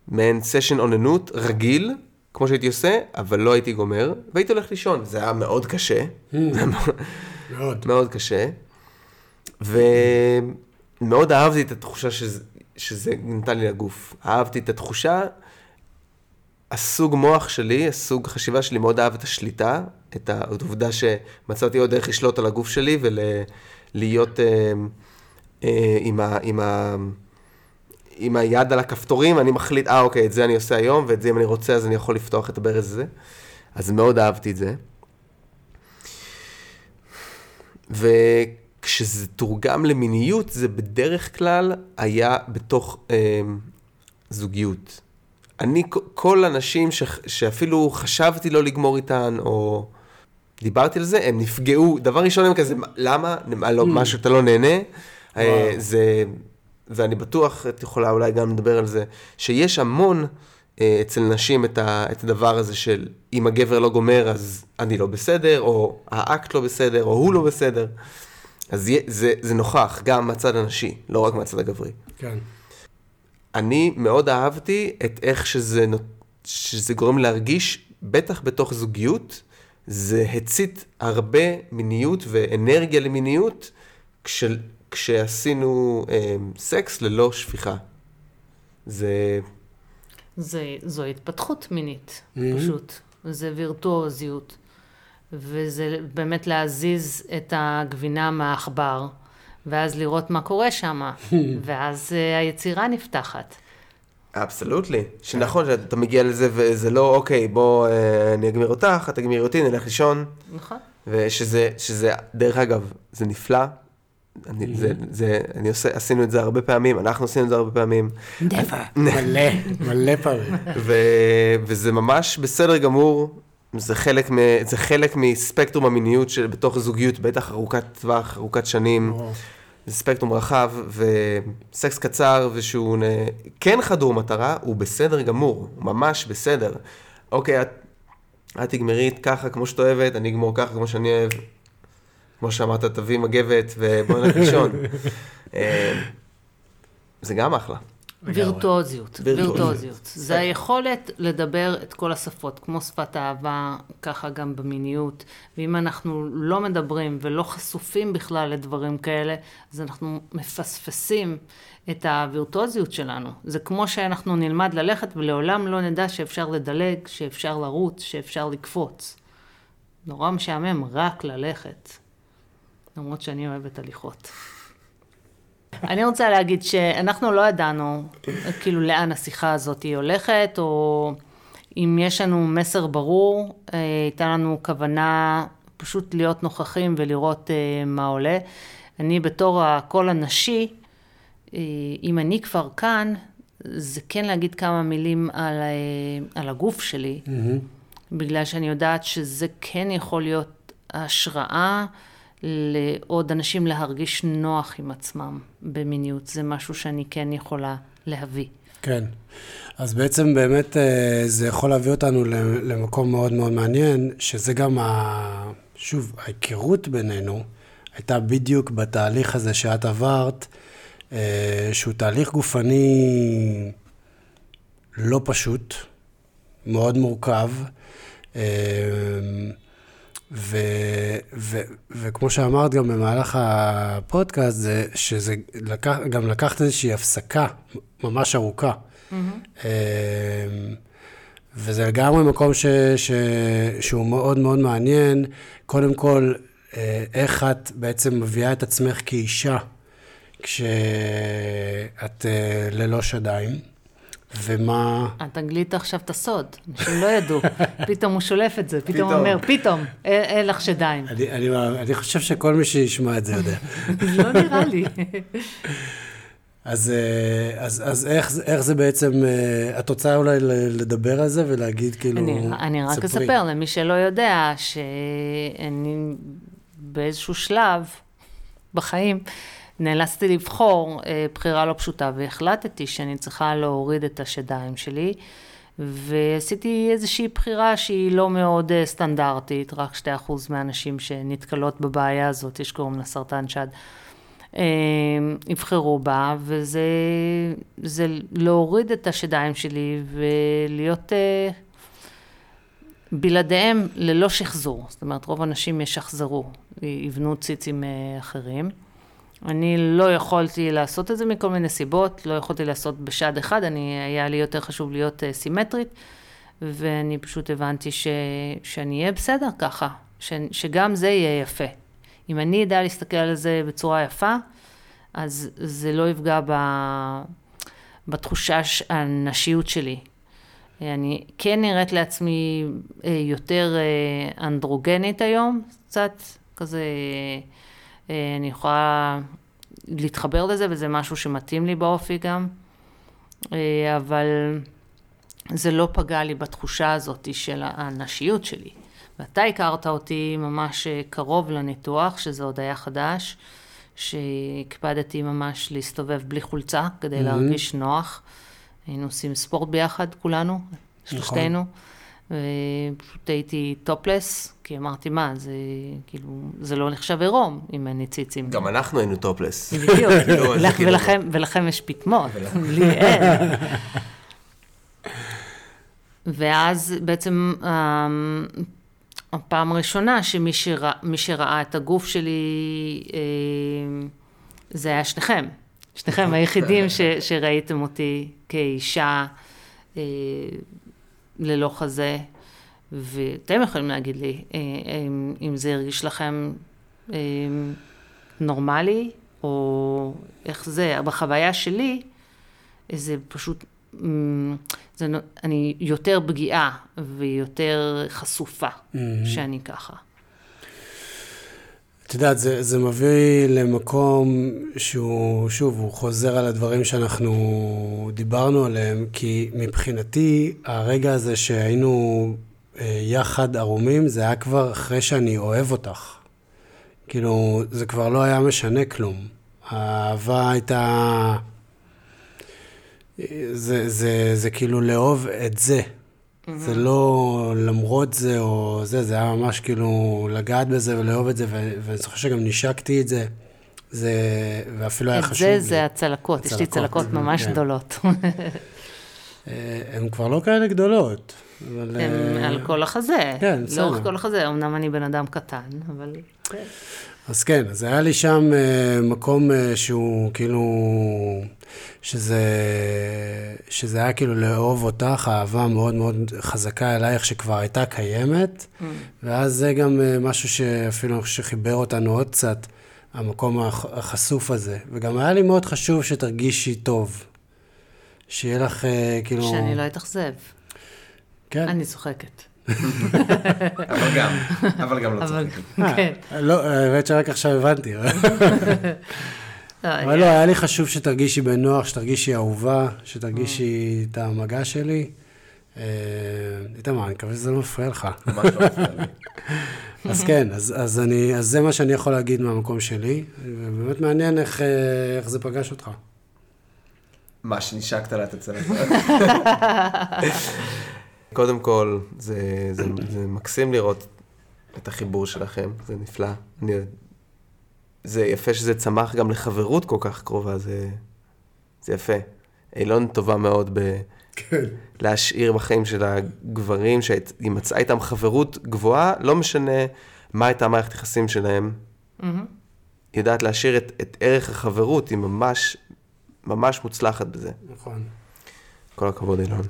מעין סשן אוננות רגיל, כמו שהייתי עושה, אבל לא הייתי גומר, והייתי הולך לישון. זה היה מאוד קשה, מאוד-
מאוד.
קשה, ומאוד אהבתי את התחושה שזה, שזה נתן לי לגוף. אהבתי את התחושה, הסוג מוח שלי, הסוג חשיבה שלי מאוד אהב את השליטה, את העובדה שמצאתי עוד דרך לשלוט על הגוף שלי ולהיות אה, אה, עם, ה, עם, ה, עם היד על הכפתורים, אני מחליט, אה אוקיי, את זה אני עושה היום, ואת זה אם אני רוצה אז אני יכול לפתוח את הברז הזה. אז מאוד אהבתי את זה. וכשזה תורגם למיניות, זה בדרך כלל היה בתוך אה, זוגיות. אני, כל הנשים ש, שאפילו חשבתי לא לגמור איתן, או דיברתי על זה, הם נפגעו. דבר ראשון הם כזה, למה? מה, לא, משהו אתה לא נהנה? אה, זה, ואני בטוח, את יכולה אולי גם לדבר על זה, שיש המון אה, אצל נשים את, ה, את הדבר הזה של אם הגבר לא גומר אז אני לא בסדר, או האקט לא בסדר, או הוא לא בסדר. אז יה- זה, זה נוכח גם מהצד הנשי, לא רק מהצד הגברי.
כן.
אני מאוד אהבתי את איך שזה, שזה גורם להרגיש, בטח בתוך זוגיות, זה הצית הרבה מיניות ואנרגיה למיניות כש, כשעשינו אה, סקס ללא שפיכה. זה...
זה, זו התפתחות מינית, פשוט. זה וירטואוזיות. וזה באמת להזיז את הגבינה מהעכבר, ואז לראות מה קורה שם, ואז אה, היצירה נפתחת.
אבסולוטלי. שנכון שאתה מגיע לזה וזה לא, אוקיי, בוא אה, אני אגמיר אותך, את תגמירי אותי, נלך לישון.
נכון?
ושזה, שזה, דרך אגב, זה נפלא. אני, זה, זה, אני עושה, עשינו את זה הרבה פעמים, אנחנו עשינו את זה הרבה פעמים.
מלא, מלא פעמים.
ו, וזה ממש בסדר גמור, זה חלק, מ, זה חלק מספקטרום המיניות של בתוך זוגיות, בטח ארוכת טווח, ארוכת שנים. זה ספקטרום רחב, וסקס קצר ושהוא נ... כן חדור מטרה, הוא בסדר גמור, הוא ממש בסדר. אוקיי, את, את תגמרי ככה כמו שאת אוהבת, אני אגמור ככה כמו שאני אוהב. כמו שאמרת, תביאי מגבת ובואי נלך לישון. אה, זה גם אחלה.
וירטואוזיות,
וירטואוזיות.
זה היכולת לדבר את כל השפות, כמו שפת האהבה, ככה גם במיניות. ואם אנחנו לא מדברים ולא חשופים בכלל לדברים כאלה, אז אנחנו מפספסים את הווירטואוזיות שלנו. זה כמו שאנחנו נלמד ללכת ולעולם לא נדע שאפשר לדלג, שאפשר לרוץ, שאפשר לקפוץ. נורא משעמם רק ללכת. למרות שאני אוהבת הליכות. אני רוצה להגיד שאנחנו לא ידענו, כאילו, לאן השיחה הזאת היא הולכת, או אם יש לנו מסר ברור, אה, הייתה לנו כוונה פשוט להיות נוכחים ולראות אה, מה עולה. אני בתור הקול הנשי, אה, אם אני כבר כאן, זה כן להגיד כמה מילים על, על הגוף שלי, בגלל שאני יודעת שזה כן יכול להיות השראה. לעוד אנשים להרגיש נוח עם עצמם במיניות. זה משהו שאני כן יכולה להביא.
כן. אז בעצם באמת אה, זה יכול להביא אותנו למקום מאוד מאוד מעניין, שזה גם, ה... שוב, ההיכרות בינינו הייתה בדיוק בתהליך הזה שאת עברת, אה, שהוא תהליך גופני לא פשוט, מאוד מורכב. ו, ו, וכמו שאמרת גם במהלך הפודקאסט, זה שזה לקח, גם לקחת איזושהי הפסקה ממש ארוכה. Mm-hmm. וזה לגמרי מקום ש, ש, שהוא מאוד מאוד מעניין. קודם כל, אה, איך את בעצם מביאה את עצמך כאישה כשאת אה, ללא שדיים. ומה...
אתה גילית עכשיו את הסוד, אנשים לא ידעו. פתאום הוא שולף את זה, פתאום הוא אומר, פתאום, אין לך שדיים.
אני, אני, אני חושב שכל מי שישמע את זה יודע.
לא נראה לי.
אז, אה, אז, אז איך, איך זה בעצם, אה, את רוצה אולי לדבר על זה ולהגיד כאילו,
אני, אני רק ספרי. אספר למי שלא יודע, שאני באיזשהו שלב בחיים, נאלצתי לבחור אה, בחירה לא פשוטה, והחלטתי שאני צריכה להוריד את השדיים שלי, ועשיתי איזושהי בחירה שהיא לא מאוד אה, סטנדרטית, רק 2% מהנשים שנתקלות בבעיה הזאת, יש קוראים לה סרטן שד, אה, יבחרו בה, וזה זה להוריד את השדיים שלי ולהיות... אה, בלעדיהם ללא שחזור, זאת אומרת רוב הנשים ישחזרו, יבנו ציצים אה, אחרים. אני לא יכולתי לעשות את זה מכל מיני סיבות, לא יכולתי לעשות בשד אחד, אני, היה לי יותר חשוב להיות uh, סימטרית, ואני פשוט הבנתי ש, שאני אהיה בסדר ככה, ש, שגם זה יהיה יפה. אם אני אדע להסתכל על זה בצורה יפה, אז זה לא יפגע ב, בתחושה הנשיות שלי. אני כן נראית לעצמי אה, יותר אה, אנדרוגנית היום, קצת כזה... אה, אני יכולה להתחבר לזה, וזה משהו שמתאים לי באופי גם, אה, אבל זה לא פגע לי בתחושה הזאת של הנשיות שלי. ואתה הכרת אותי ממש אה, קרוב לניתוח, שזה עוד היה חדש, שהקפדתי ממש להסתובב בלי חולצה כדי אמהמ. להרגיש נוח. היינו עושים ספורט ביחד כולנו. שלושתנו. נכון. ופשוט הייתי טופלס, כי אמרתי, מה, זה כאילו, זה לא נחשב עירום אם אין לי ציצים.
גם אנחנו היינו טופלס.
בדיוק, כאילו- ולכם יש פטמות, לי אין. ואז בעצם אמ, הפעם הראשונה שמי שראה, שראה את הגוף שלי, אמ, זה היה שניכם. שניכם היחידים ש, שראיתם אותי כאישה. ללא חזה, ואתם יכולים להגיד לי אה, אם, אם זה הרגיש לכם אה, נורמלי, או איך זה, בחוויה שלי, זה פשוט, זה, אני יותר פגיעה ויותר חשופה mm-hmm. שאני ככה.
את יודעת, זה, זה מביא למקום שהוא, שוב, הוא חוזר על הדברים שאנחנו דיברנו עליהם, כי מבחינתי, הרגע הזה שהיינו אה, יחד ערומים, זה היה כבר אחרי שאני אוהב אותך. כאילו, זה כבר לא היה משנה כלום. האהבה הייתה... זה, זה, זה כאילו לאהוב את זה. זה לא למרות זה או זה, זה היה ממש כאילו לגעת בזה ולאהוב את זה, ואני זוכר שגם נשקתי את זה. זה, ואפילו היה
את
חשוב
זה
לי.
זה הצלקות, יש לי צלקות ממש
כן.
גדולות.
אה, הן כבר לא כאלה גדולות, אבל...
הם
אה,
על כל החזה.
כן, בסדר.
לאורך כל החזה, אמנם אני בן אדם קטן, אבל...
אז כן, אז היה לי שם אה, מקום אה, שהוא כאילו, שזה, שזה היה כאילו לאהוב אותך, אהבה מאוד מאוד חזקה אלייך שכבר הייתה קיימת,
Mm.
ואז זה גם אה, משהו שאפילו אני חושב שחיבר אותנו עוד קצת, המקום הח- החשוף הזה. וגם היה לי מאוד חשוב שתרגישי טוב. שיהיה לך אה, כאילו...
שאני לא אתאכזב.
כן.
אני צוחקת.
אבל גם, אבל גם לא צוחקת.
כן.
לא, האמת שרק עכשיו הבנתי. אבל לא, היה לי חשוב שתרגישי בנוח, שתרגישי אהובה, שתרגישי את המגע שלי. אה, איתמר, אני מקווה שזה לא מפריע לך.
ממש לא מפריע לי.
אז כן, אז, אז, אני, אז זה מה שאני יכול להגיד מהמקום שלי, ובאמת מעניין איך, אה, זה פגש אותך.
מה, שנשקת לה את הצלקות? קודם כל, זה, זה, זה מקסים לראות את החיבור שלכם, זה נפלא. אני, זה יפה שזה צמח גם לחברות כל כך קרובה, זה, זה יפה. אילון טובה מאוד ב...
כן.
להשאיר בחיים של הגברים, שהיא מצאה איתם חברות גבוהה, לא משנה מה הייתה מערכת היחסים שלהם,
מהמם.
היא יודעת להשאיר את, את ערך החברות, היא ממש, ממש מוצלחת בזה.
נכון.
כל הכבוד, אילון.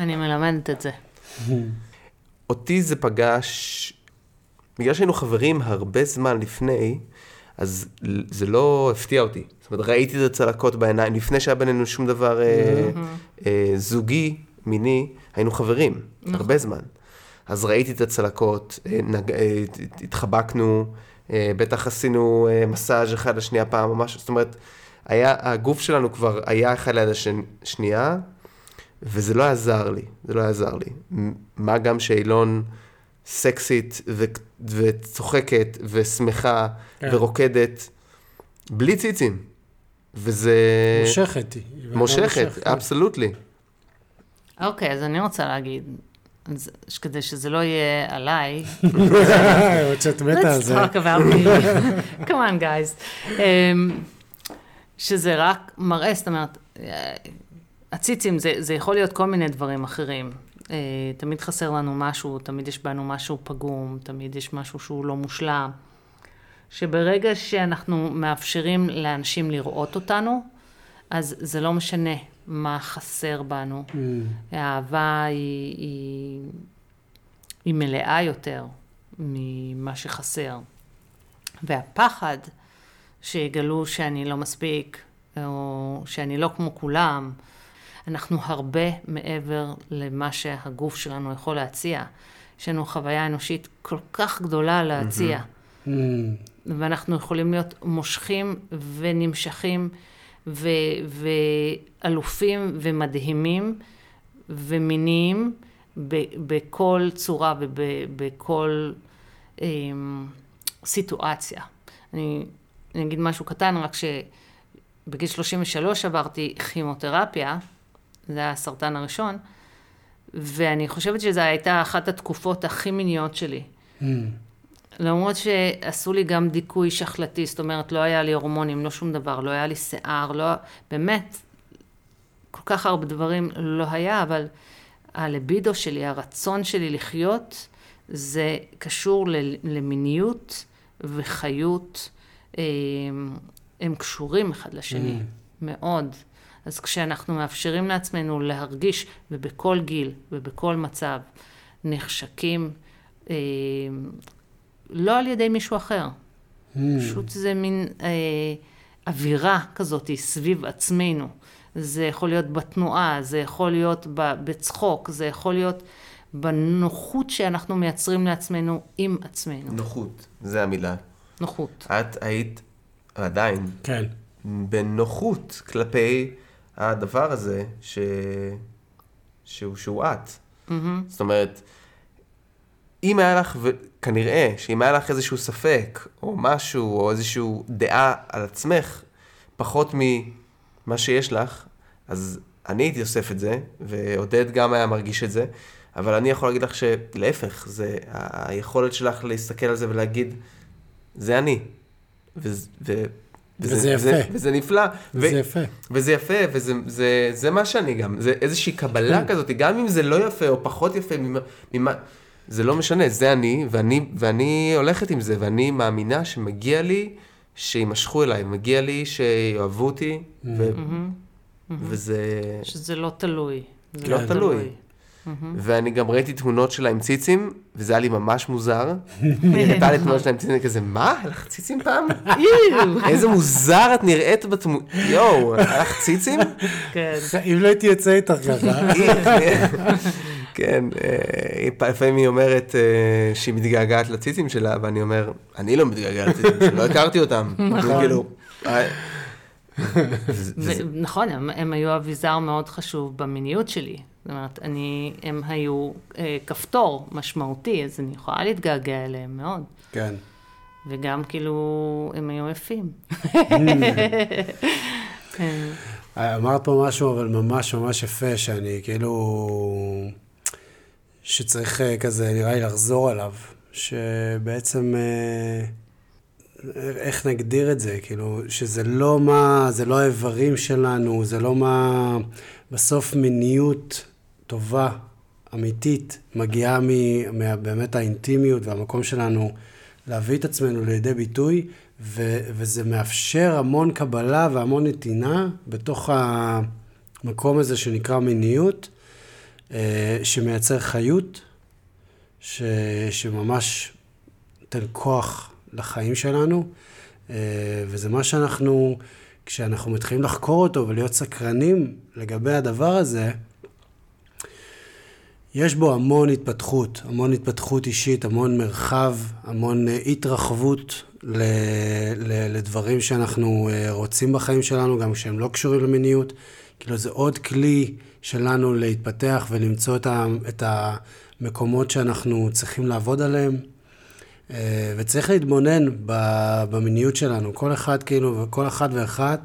אני מלמדת את זה.
אותי זה פגש, בגלל שהיינו חברים הרבה זמן לפני, אז זה לא הפתיע אותי. זאת אומרת, ראיתי את הצלקות בעיניים, לפני שהיה בינינו שום דבר אה, אה, זוגי, מיני, היינו חברים, הרבה זמן. אז ראיתי את הצלקות, אה, נג... אה, התחבקנו, אה, בטח עשינו אה, מסאז' אחד לשנייה פעם, ממש, זאת אומרת, היה, הגוף שלנו כבר היה אחד ליד השנייה, וזה לא עזר לי, זה לא עזר לי. מה גם שאילון סקסית ו- וצוחקת ושמחה
כן.
ורוקדת, בלי ציצים. וזה
מושכת היא.
מושכת,
מושכת.
אבסולוטלי.
אוקיי, אז אני רוצה להגיד, אז, כדי שזה לא יהיה עליי,
עוד שאת מתה על
let's
זה.
talk about me. come on, guys. Um, שזה רק מראה, זאת אומרת, אה, הציצים, זה, זה יכול להיות כל מיני דברים אחרים. Uh, תמיד חסר לנו משהו, תמיד יש בנו משהו פגום, תמיד יש משהו שהוא לא מושלם. שברגע שאנחנו מאפשרים לאנשים לראות אותנו, אז זה לא משנה מה חסר בנו.
Mm,
האהבה היא, היא, היא מלאה יותר ממה שחסר. והפחד שיגלו שאני לא מספיק, או שאני לא כמו כולם, אנחנו הרבה מעבר למה שהגוף שלנו יכול להציע. יש לנו חוויה אנושית כל כך גדולה להציע.
mm,
ואנחנו יכולים להיות מושכים ונמשכים ו- ואלופים ומדהימים ומיניים ב- בכל צורה ובכל אמ, סיטואציה. אני, אני אגיד משהו קטן, רק שבגיל 33 עברתי כימותרפיה, זה היה הסרטן הראשון, ואני חושבת שזו הייתה אחת התקופות הכי מיניות שלי.
mm.
למרות שעשו לי גם דיכוי שחלתי, זאת אומרת, לא היה לי הורמונים, לא שום דבר, לא היה לי שיער, לא... באמת, כל כך הרבה דברים לא היה, אבל הלבידו שלי, הרצון שלי לחיות, זה קשור למיניות וחיות. אה, הם קשורים אחד לשני, מאוד. אז כשאנחנו מאפשרים לעצמנו להרגיש, ובכל גיל ובכל מצב, נחשקים, אה, לא על ידי מישהו אחר.
Mm.
פשוט זה מין אה, אווירה כזאת סביב עצמנו. זה יכול להיות בתנועה, זה יכול להיות בצחוק, זה יכול להיות בנוחות שאנחנו מייצרים לעצמנו עם עצמנו.
נוחות, זה המילה.
נוחות.
את היית עדיין
כן.
בנוחות כלפי הדבר הזה ש... שהוא, שהוא את.
מהמם.
זאת אומרת, אם היה לך, וכנראה שאם היה לך איזשהו ספק, או משהו, או איזושהי דעה על עצמך, פחות ממה שיש לך, אז אני הייתי אוסף את זה, ועודד גם היה מרגיש את זה, אבל אני יכול להגיד לך שלהפך, זה היכולת שלך להסתכל על זה ולהגיד, זה אני. ו- ו-
וזה יפה.
וזה, וזה נפלא.
וזה
ו-
יפה.
וזה יפה, וזה זה, זה מה שאני גם, זה איזושהי קבלה כזאת, גם אם זה לא יפה או פחות יפה ממה, ממה זה לא משנה, זה אני, ואני, ואני הולכת עם זה, ואני מאמינה שמגיע לי שימשכו אליי, מגיע לי שיאהבו אותי, ו, וזה...
שזה לא תלוי. זה
לא תלוי. ואני גם ראיתי תמונות שלה עם ציצים, וזה היה לי ממש מוזר. היא הראתה לי תמונות שלה עם ציצים, כזה, מה? היה לך ציצים פעם? איזה מוזר את נראית בתמונות, יואו, היה לך ציצים?
כן.
אם לא הייתי יוצא איתך ככה.
כן, אה, לפעמים היא אומרת אה, שהיא מתגעגעת לציצים שלה, ואני אומר, אני לא מתגעגע לציצים שלה, לא הכרתי אותם. כאילו, אה,
נכון, הם היו אביזר מאוד חשוב במיניות שלי. זאת אומרת, אני, הם היו אה, כפתור משמעותי, אז אני יכולה להתגעגע אליהם מאוד.
כן.
וגם כאילו, הם היו יפים. כן.
אמרת פה משהו, אבל ממש ממש יפה, שאני כאילו... שצריך אה, כזה, נראה לי, לחזור עליו. שבעצם... אה, איך נגדיר את זה? כאילו, שזה לא מה... זה לא האיברים שלנו, זה לא מה... בסוף מיניות טובה, אמיתית, מגיעה מ... מה... באמת האינטימיות והמקום שלנו להביא את עצמנו לידי ביטוי, ו... וזה מאפשר המון קבלה והמון נתינה בתוך המקום הזה שנקרא מיניות, אה, שמייצר חיות, ש... שממש נותן כוח לחיים שלנו, אה, וזה מה שאנחנו, כשאנחנו מתחילים לחקור אותו ולהיות סקרנים לגבי הדבר הזה, יש בו המון התפתחות, המון התפתחות אישית, המון מרחב, המון אה, התרחבות ל, ל, לדברים שאנחנו אה, רוצים בחיים שלנו, גם כשהם לא קשורים למיניות. כאילו זה עוד כלי שלנו להתפתח ולמצוא את, ה, את המקומות שאנחנו צריכים לעבוד עליהם. אה, וצריך להתבונן במיניות שלנו. כל אחד כאילו, וכל אחד ואחת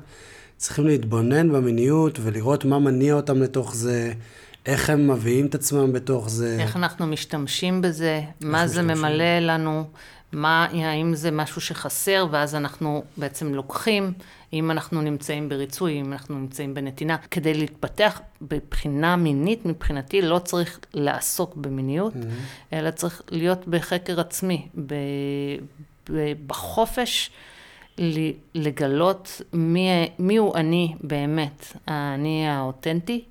צריכים להתבונן במיניות ולראות מה מניע אותם לתוך זה, איך הם מביאים את עצמם בתוך זה.
איך אנחנו משתמשים בזה, מה זה
משתמשים?
ממלא לנו, מה, האם זה משהו שחסר, ואז אנחנו בעצם לוקחים, אם אנחנו נמצאים בריצוי, אם אנחנו נמצאים בנתינה. כדי להתפתח בבחינה מינית, מבחינתי לא צריך לעסוק במיניות, אלא צריך להיות בחקר עצמי, ב, ב, בחופש. לגלות מי, מי הוא אני באמת, האני האותנטי,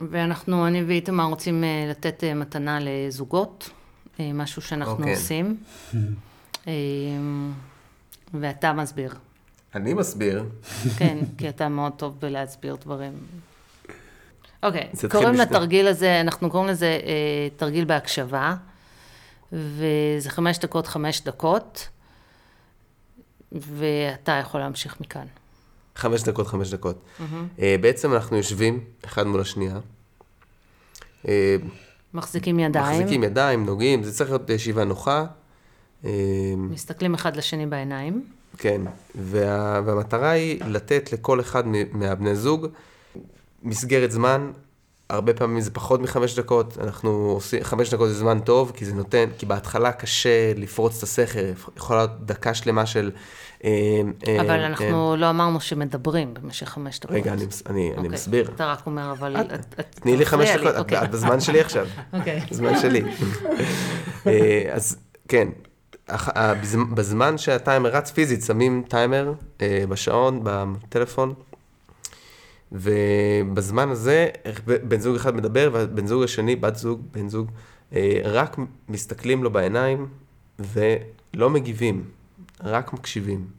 ואנחנו, אני ואיתמר רוצים אה, לתת אה, מתנה לזוגות, אה, משהו שאנחנו
אוקיי.
עושים. ואתה מסביר.
אני מסביר,
כן, כי אתה מאוד טוב בלהסביר דברים. אוקיי,
התחיל
קוראים
בשני-
לתרגיל הזה, אנחנו קוראים לזה אה, תרגיל בהקשבה, וזה חמש דקות, חמש דקות, ואתה יכול להמשיך מכאן.
חמש דקות, חמש דקות. אה, בעצם אנחנו יושבים אחד מול השנייה, אה,
מחזיקים ידיים,
מחזיקים ידיים, נוגעים, זה צריך להיות ישיבה נוחה. אה,
מסתכלים אחד לשני בעיניים.
כן, וה, והמטרה היא לתת לכל אחד מהבני זוג מסגרת זמן, הרבה פעמים זה פחות מחמש דקות, אנחנו עושים, חמש דקות זה זמן טוב, כי זה נותן, כי בהתחלה קשה לפרוץ את הסכר, יכולה להיות דקה שלמה של... אה, אה,
אבל
אה,
אנחנו לא אמרנו שמדברים במשך חמש דקות.
רגע, אני,
אוקיי.
מסביר.
אתה רק אומר, אבל...
תני לי חמש דקות, את-
אוקיי.
את בזמן שלי עכשיו.
אוקיי.
זמן שלי. אה, אז כן, בזמן שהטיימר רץ פיזית, שמים טיימר בשעון, בטלפון, ובזמן הזה בן זוג אחד מדבר, והבן זוג השני, בת זוג, בן זוג, אה, רק מסתכלים לו בעיניים ולא מגיבים, רק מקשיבים.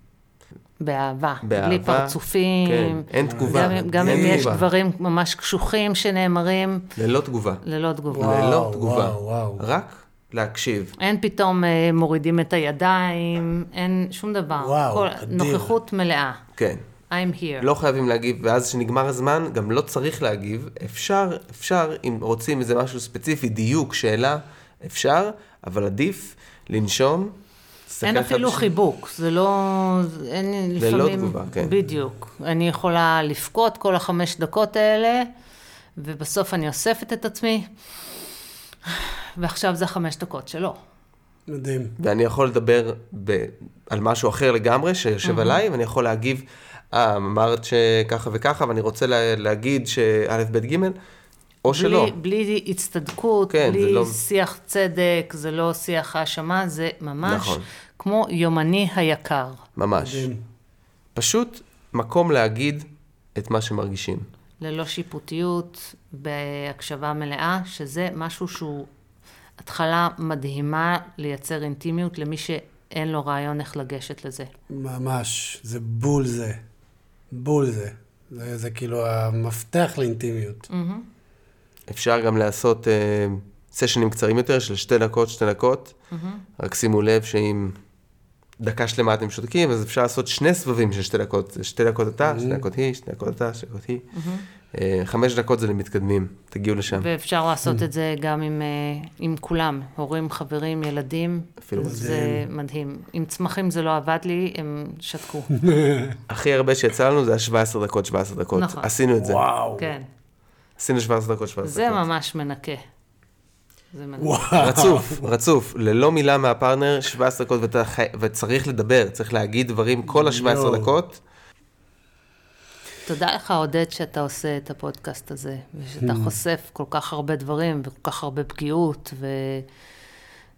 באהבה.
באהבה,
בלי פרצופים.
כן, אין תגובה.
גם, גם
אין
אם יש
תגובה.
דברים ממש קשוחים שנאמרים,
ללא תגובה.
ללא תגובה.
וואו,
ללא תגובה.
וואו, וואו.
רק להקשיב.
אין פתאום אה, מורידים את הידיים, אין שום דבר.
וואו,
כל,
אדיר.
נוכחות מלאה.
כן.
I'm here.
לא חייבים להגיב, ואז כשנגמר הזמן, גם לא צריך להגיב. אפשר, אפשר, אם רוצים איזה משהו ספציפי, דיוק, שאלה, אפשר, אבל עדיף לנשום
אין אפילו
בשני.
חיבוק, זה לא... אין
ללא
לפעמים...
תגובה, כן.
בדיוק. אני יכולה לבכות כל החמש דקות האלה, ובסוף אני אוספת את עצמי, ועכשיו זה החמש דקות שלו.
מדהים.
ואני יכול לדבר ב... על משהו אחר לגמרי שיושב עליי, ואני יכול להגיב, אה, אמרת שככה וככה, ואני רוצה לה... להגיד שא', ב', ג', או שלא.
בלי, בלי הצטדקות,
כן,
בלי
לא-
שיח צדק, זה לא שיח האשמה, זה ממש
נכון.
כמו יומני היקר.
ממש.
מדהים.
פשוט מקום להגיד את מה שמרגישים.
ללא שיפוטיות, בהקשבה מלאה, שזה משהו שהוא התחלה מדהימה לייצר אינטימיות למי שאין לו רעיון איך לגשת לזה.
ממש, זה בול זה. בול זה. זה, זה כאילו המפתח לאינטימיות.
אפשר גם לעשות אה, סשנים קצרים יותר של שתי דקות, שתי דקות. רק שימו לב שאם דקה שלמה אתם שותקים, אז אפשר לעשות שני סבבים של שתי דקות. שתי דקות אתה, שתי דקות היא, שתי דקות אתה, שתי דקות היא. אה, חמש דקות זה למתקדמים, תגיעו לשם.
ואפשר לעשות את זה גם עם, אה, עם כולם, הורים, חברים, ילדים.
אפילו
זה מדהים. עם צמחים זה לא עבד לי, הם שתקו.
הכי הרבה שיצא לנו זה ה-17 דקות, 17 דקות.
נכון.
עשינו את זה.
וואו.
כן.
עשינו 17 דקות, 17
זה
דקות.
ממש מנקה. זה מנקה.
וואו.
רצוף, רצוף, ללא מילה מהפרטנר, 17 דקות, ואתה חי... וצריך לדבר, צריך להגיד דברים כל ה-17
יואו.
דקות.
תודה לך, עודד, שאתה עושה את הפודקאסט הזה, ושאתה חושף כל כך הרבה דברים, וכל כך הרבה פגיעות,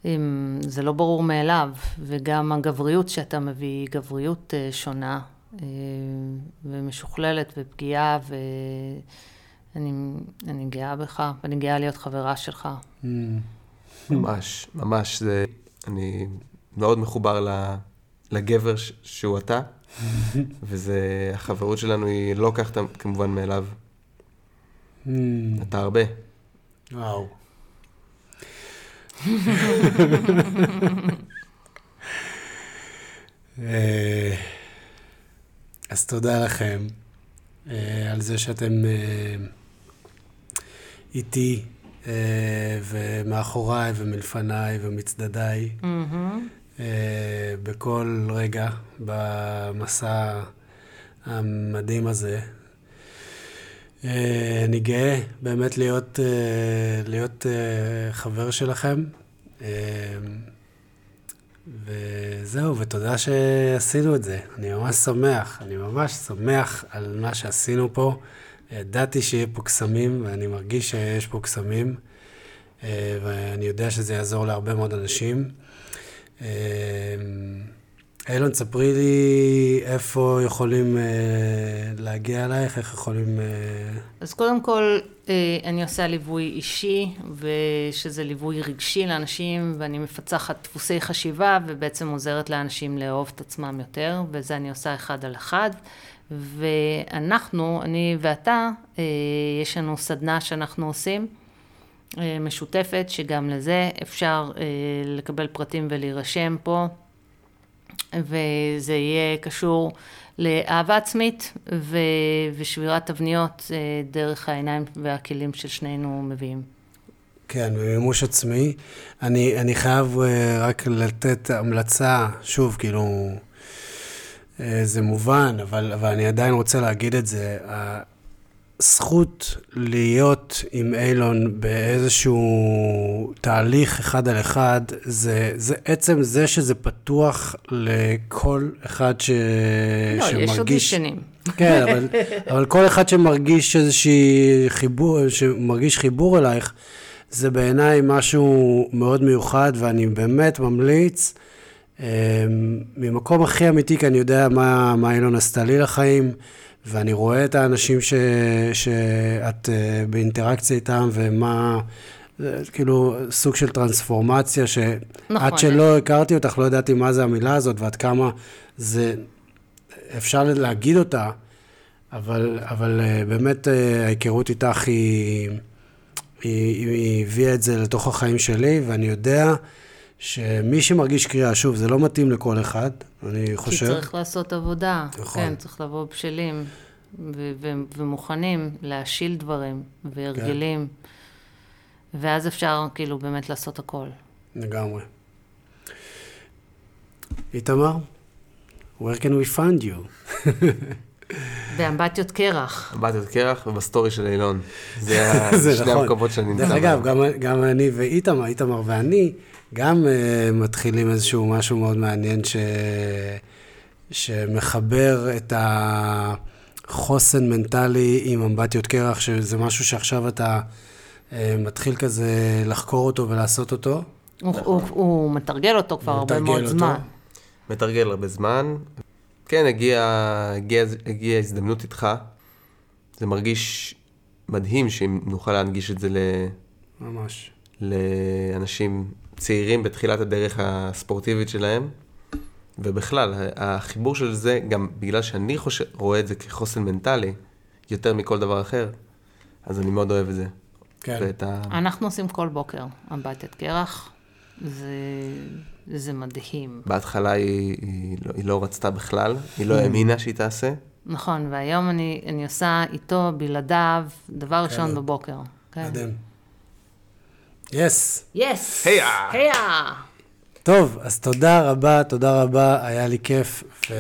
וזה לא ברור מאליו, וגם הגבריות שאתה מביא היא גבריות אה, שונה, אה, ומשוכללת, ופגיעה, ואני אני גאה בך, ואני גאה להיות חברה שלך.
ממש, ממש, זה... אני מאוד מחובר. לגבר. שהוא אתה, וזה... החברות שלנו היא לא כך כמובן מאליו. אתה הרבה.
וואו. אה, אז תודה לכם אה, על זה שאתם אה, איתי ומאחוריי ומלפניי ומצדדיי אה, בכל רגע במסע המדהים הזה. אה, אני גאה באמת להיות, אה, להיות אה, חבר שלכם. אה, וזהו, ותודה שעשינו את זה. אני ממש שמח, אני ממש שמח על מה שעשינו פה. ידעתי שיהיה פה קסמים, ואני מרגיש שיש פה קסמים, אה, ואני יודע שזה יעזור להרבה מאוד אנשים. אה, אילון, ספרי לי איפה יכולים אה, להגיע אלייך, איך יכולים... אה,
אז קודם כל, אה, אני עושה ליווי אישי, ושזה ליווי רגשי לאנשים, ואני מפצחת דפוסי חשיבה, ובעצם עוזרת לאנשים לאהוב את עצמם יותר, וזה אני עושה אחד על אחד. ואנחנו, אני ואתה, אה, יש לנו סדנה שאנחנו עושים, משותפת, שגם לזה אפשר אה, לקבל פרטים ולהירשם פה. וזה יהיה קשור לאהבה עצמית ו- ושבירת תבניות אה, דרך העיניים והכלים ששנינו מביאים.
כן, במימוש עצמי. אני, אני חייב אה, רק לתת המלצה, שוב, כאילו, אה, זה מובן, אבל, אבל אני עדיין רוצה להגיד את זה. הזכות להיות עם אילון באיזשהו תהליך אחד על אחד, זה, זה עצם זה שזה פתוח לכל אחד ש...
לא, יש
שמרגיש...
אודישנים.
כן, אבל, אבל כל אחד שמרגיש איזושהי חיבור, שמרגיש חיבור אלייך, זה בעיניי משהו מאוד מיוחד, ואני באמת ממליץ, אה, ממקום הכי אמיתי, כי אני יודע מה, מה אילון עשתה לי לחיים, ואני רואה את האנשים ש, שאת אה, באינטראקציה איתם, ומה, כאילו סוג של טרנספורמציה, שעד
נכון.
שלא הכרתי אותך, לא ידעתי מה זה המילה הזאת, ועד כמה זה, אפשר להגיד אותה, אבל, אבל אה, באמת אה, ההיכרות איתך היא, היא, היא הביאה את זה לתוך החיים שלי, ואני יודע שמי שמרגיש קריאה, שוב, זה לא מתאים לכל אחד, אני
כי
חושב.
צריך לעשות עבודה.
נכון.
כן, צריך לבוא בשלים ו- ו- ומוכנים להשיל דברים והרגלים. ואז אפשר כאילו באמת לעשות הכל.
לגמרי. איתמר, where can we find you?
באמבטיות קרח.
אמבטיות קרח ובסטורי של אילון. זה
זה
שני
נכון.
המקומות שאני נמצא
דרך
בהם.
אגב, גם, גם אני ואיתמר, איתמר ואני, גם uh, מתחילים איזשהו משהו מאוד מעניין ש... שמחבר את החוסן מנטלי עם אמבטיות קרח, שזה משהו שעכשיו אתה uh, מתחיל כזה לחקור אותו ולעשות אותו.
הוא, הוא, הוא מתרגל אותו כבר הרבה מאוד
אותו.
זמן.
מתרגל הרבה זמן. כן, הגיעה הגיע, הגיע הזדמנות איתך. זה מרגיש מדהים שאם נוכל להנגיש את זה ל,
ממש.
לאנשים צעירים בתחילת הדרך הספורטיבית שלהם. ובכלל, החיבור של זה, גם בגלל שאני חושב, רואה את זה כחוסן מנטלי, יותר מכל דבר אחר, אז אני מאוד אוהב את זה.
כן.
ואת ה...
אנחנו עושים כל בוקר אמבטיית קרח. זה, זה מדהים.
בהתחלה היא, היא, לא, היא לא רצתה בכלל, היא לא האמינה שהיא תעשה.
נכון, והיום אני, אני עושה איתו, בלעדיו, דבר ראשון בבוקר. כן.
מדהים. יס.
יס!
היה!
היה!
טוב, אז תודה רבה, תודה רבה, היה לי כיף, ו...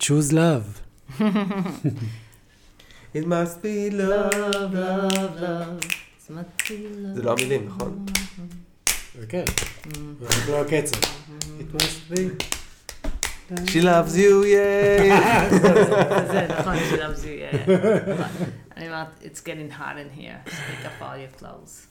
choose love.
It must be love.
love, love. זה
לא המילים, נכון?
זה כן, זה לא הקצב. It must be.
She loves you, yeah.
זה נכון, שלב זה יהיה. אני אומרת, it's getting hot in here, so take off all your clothes.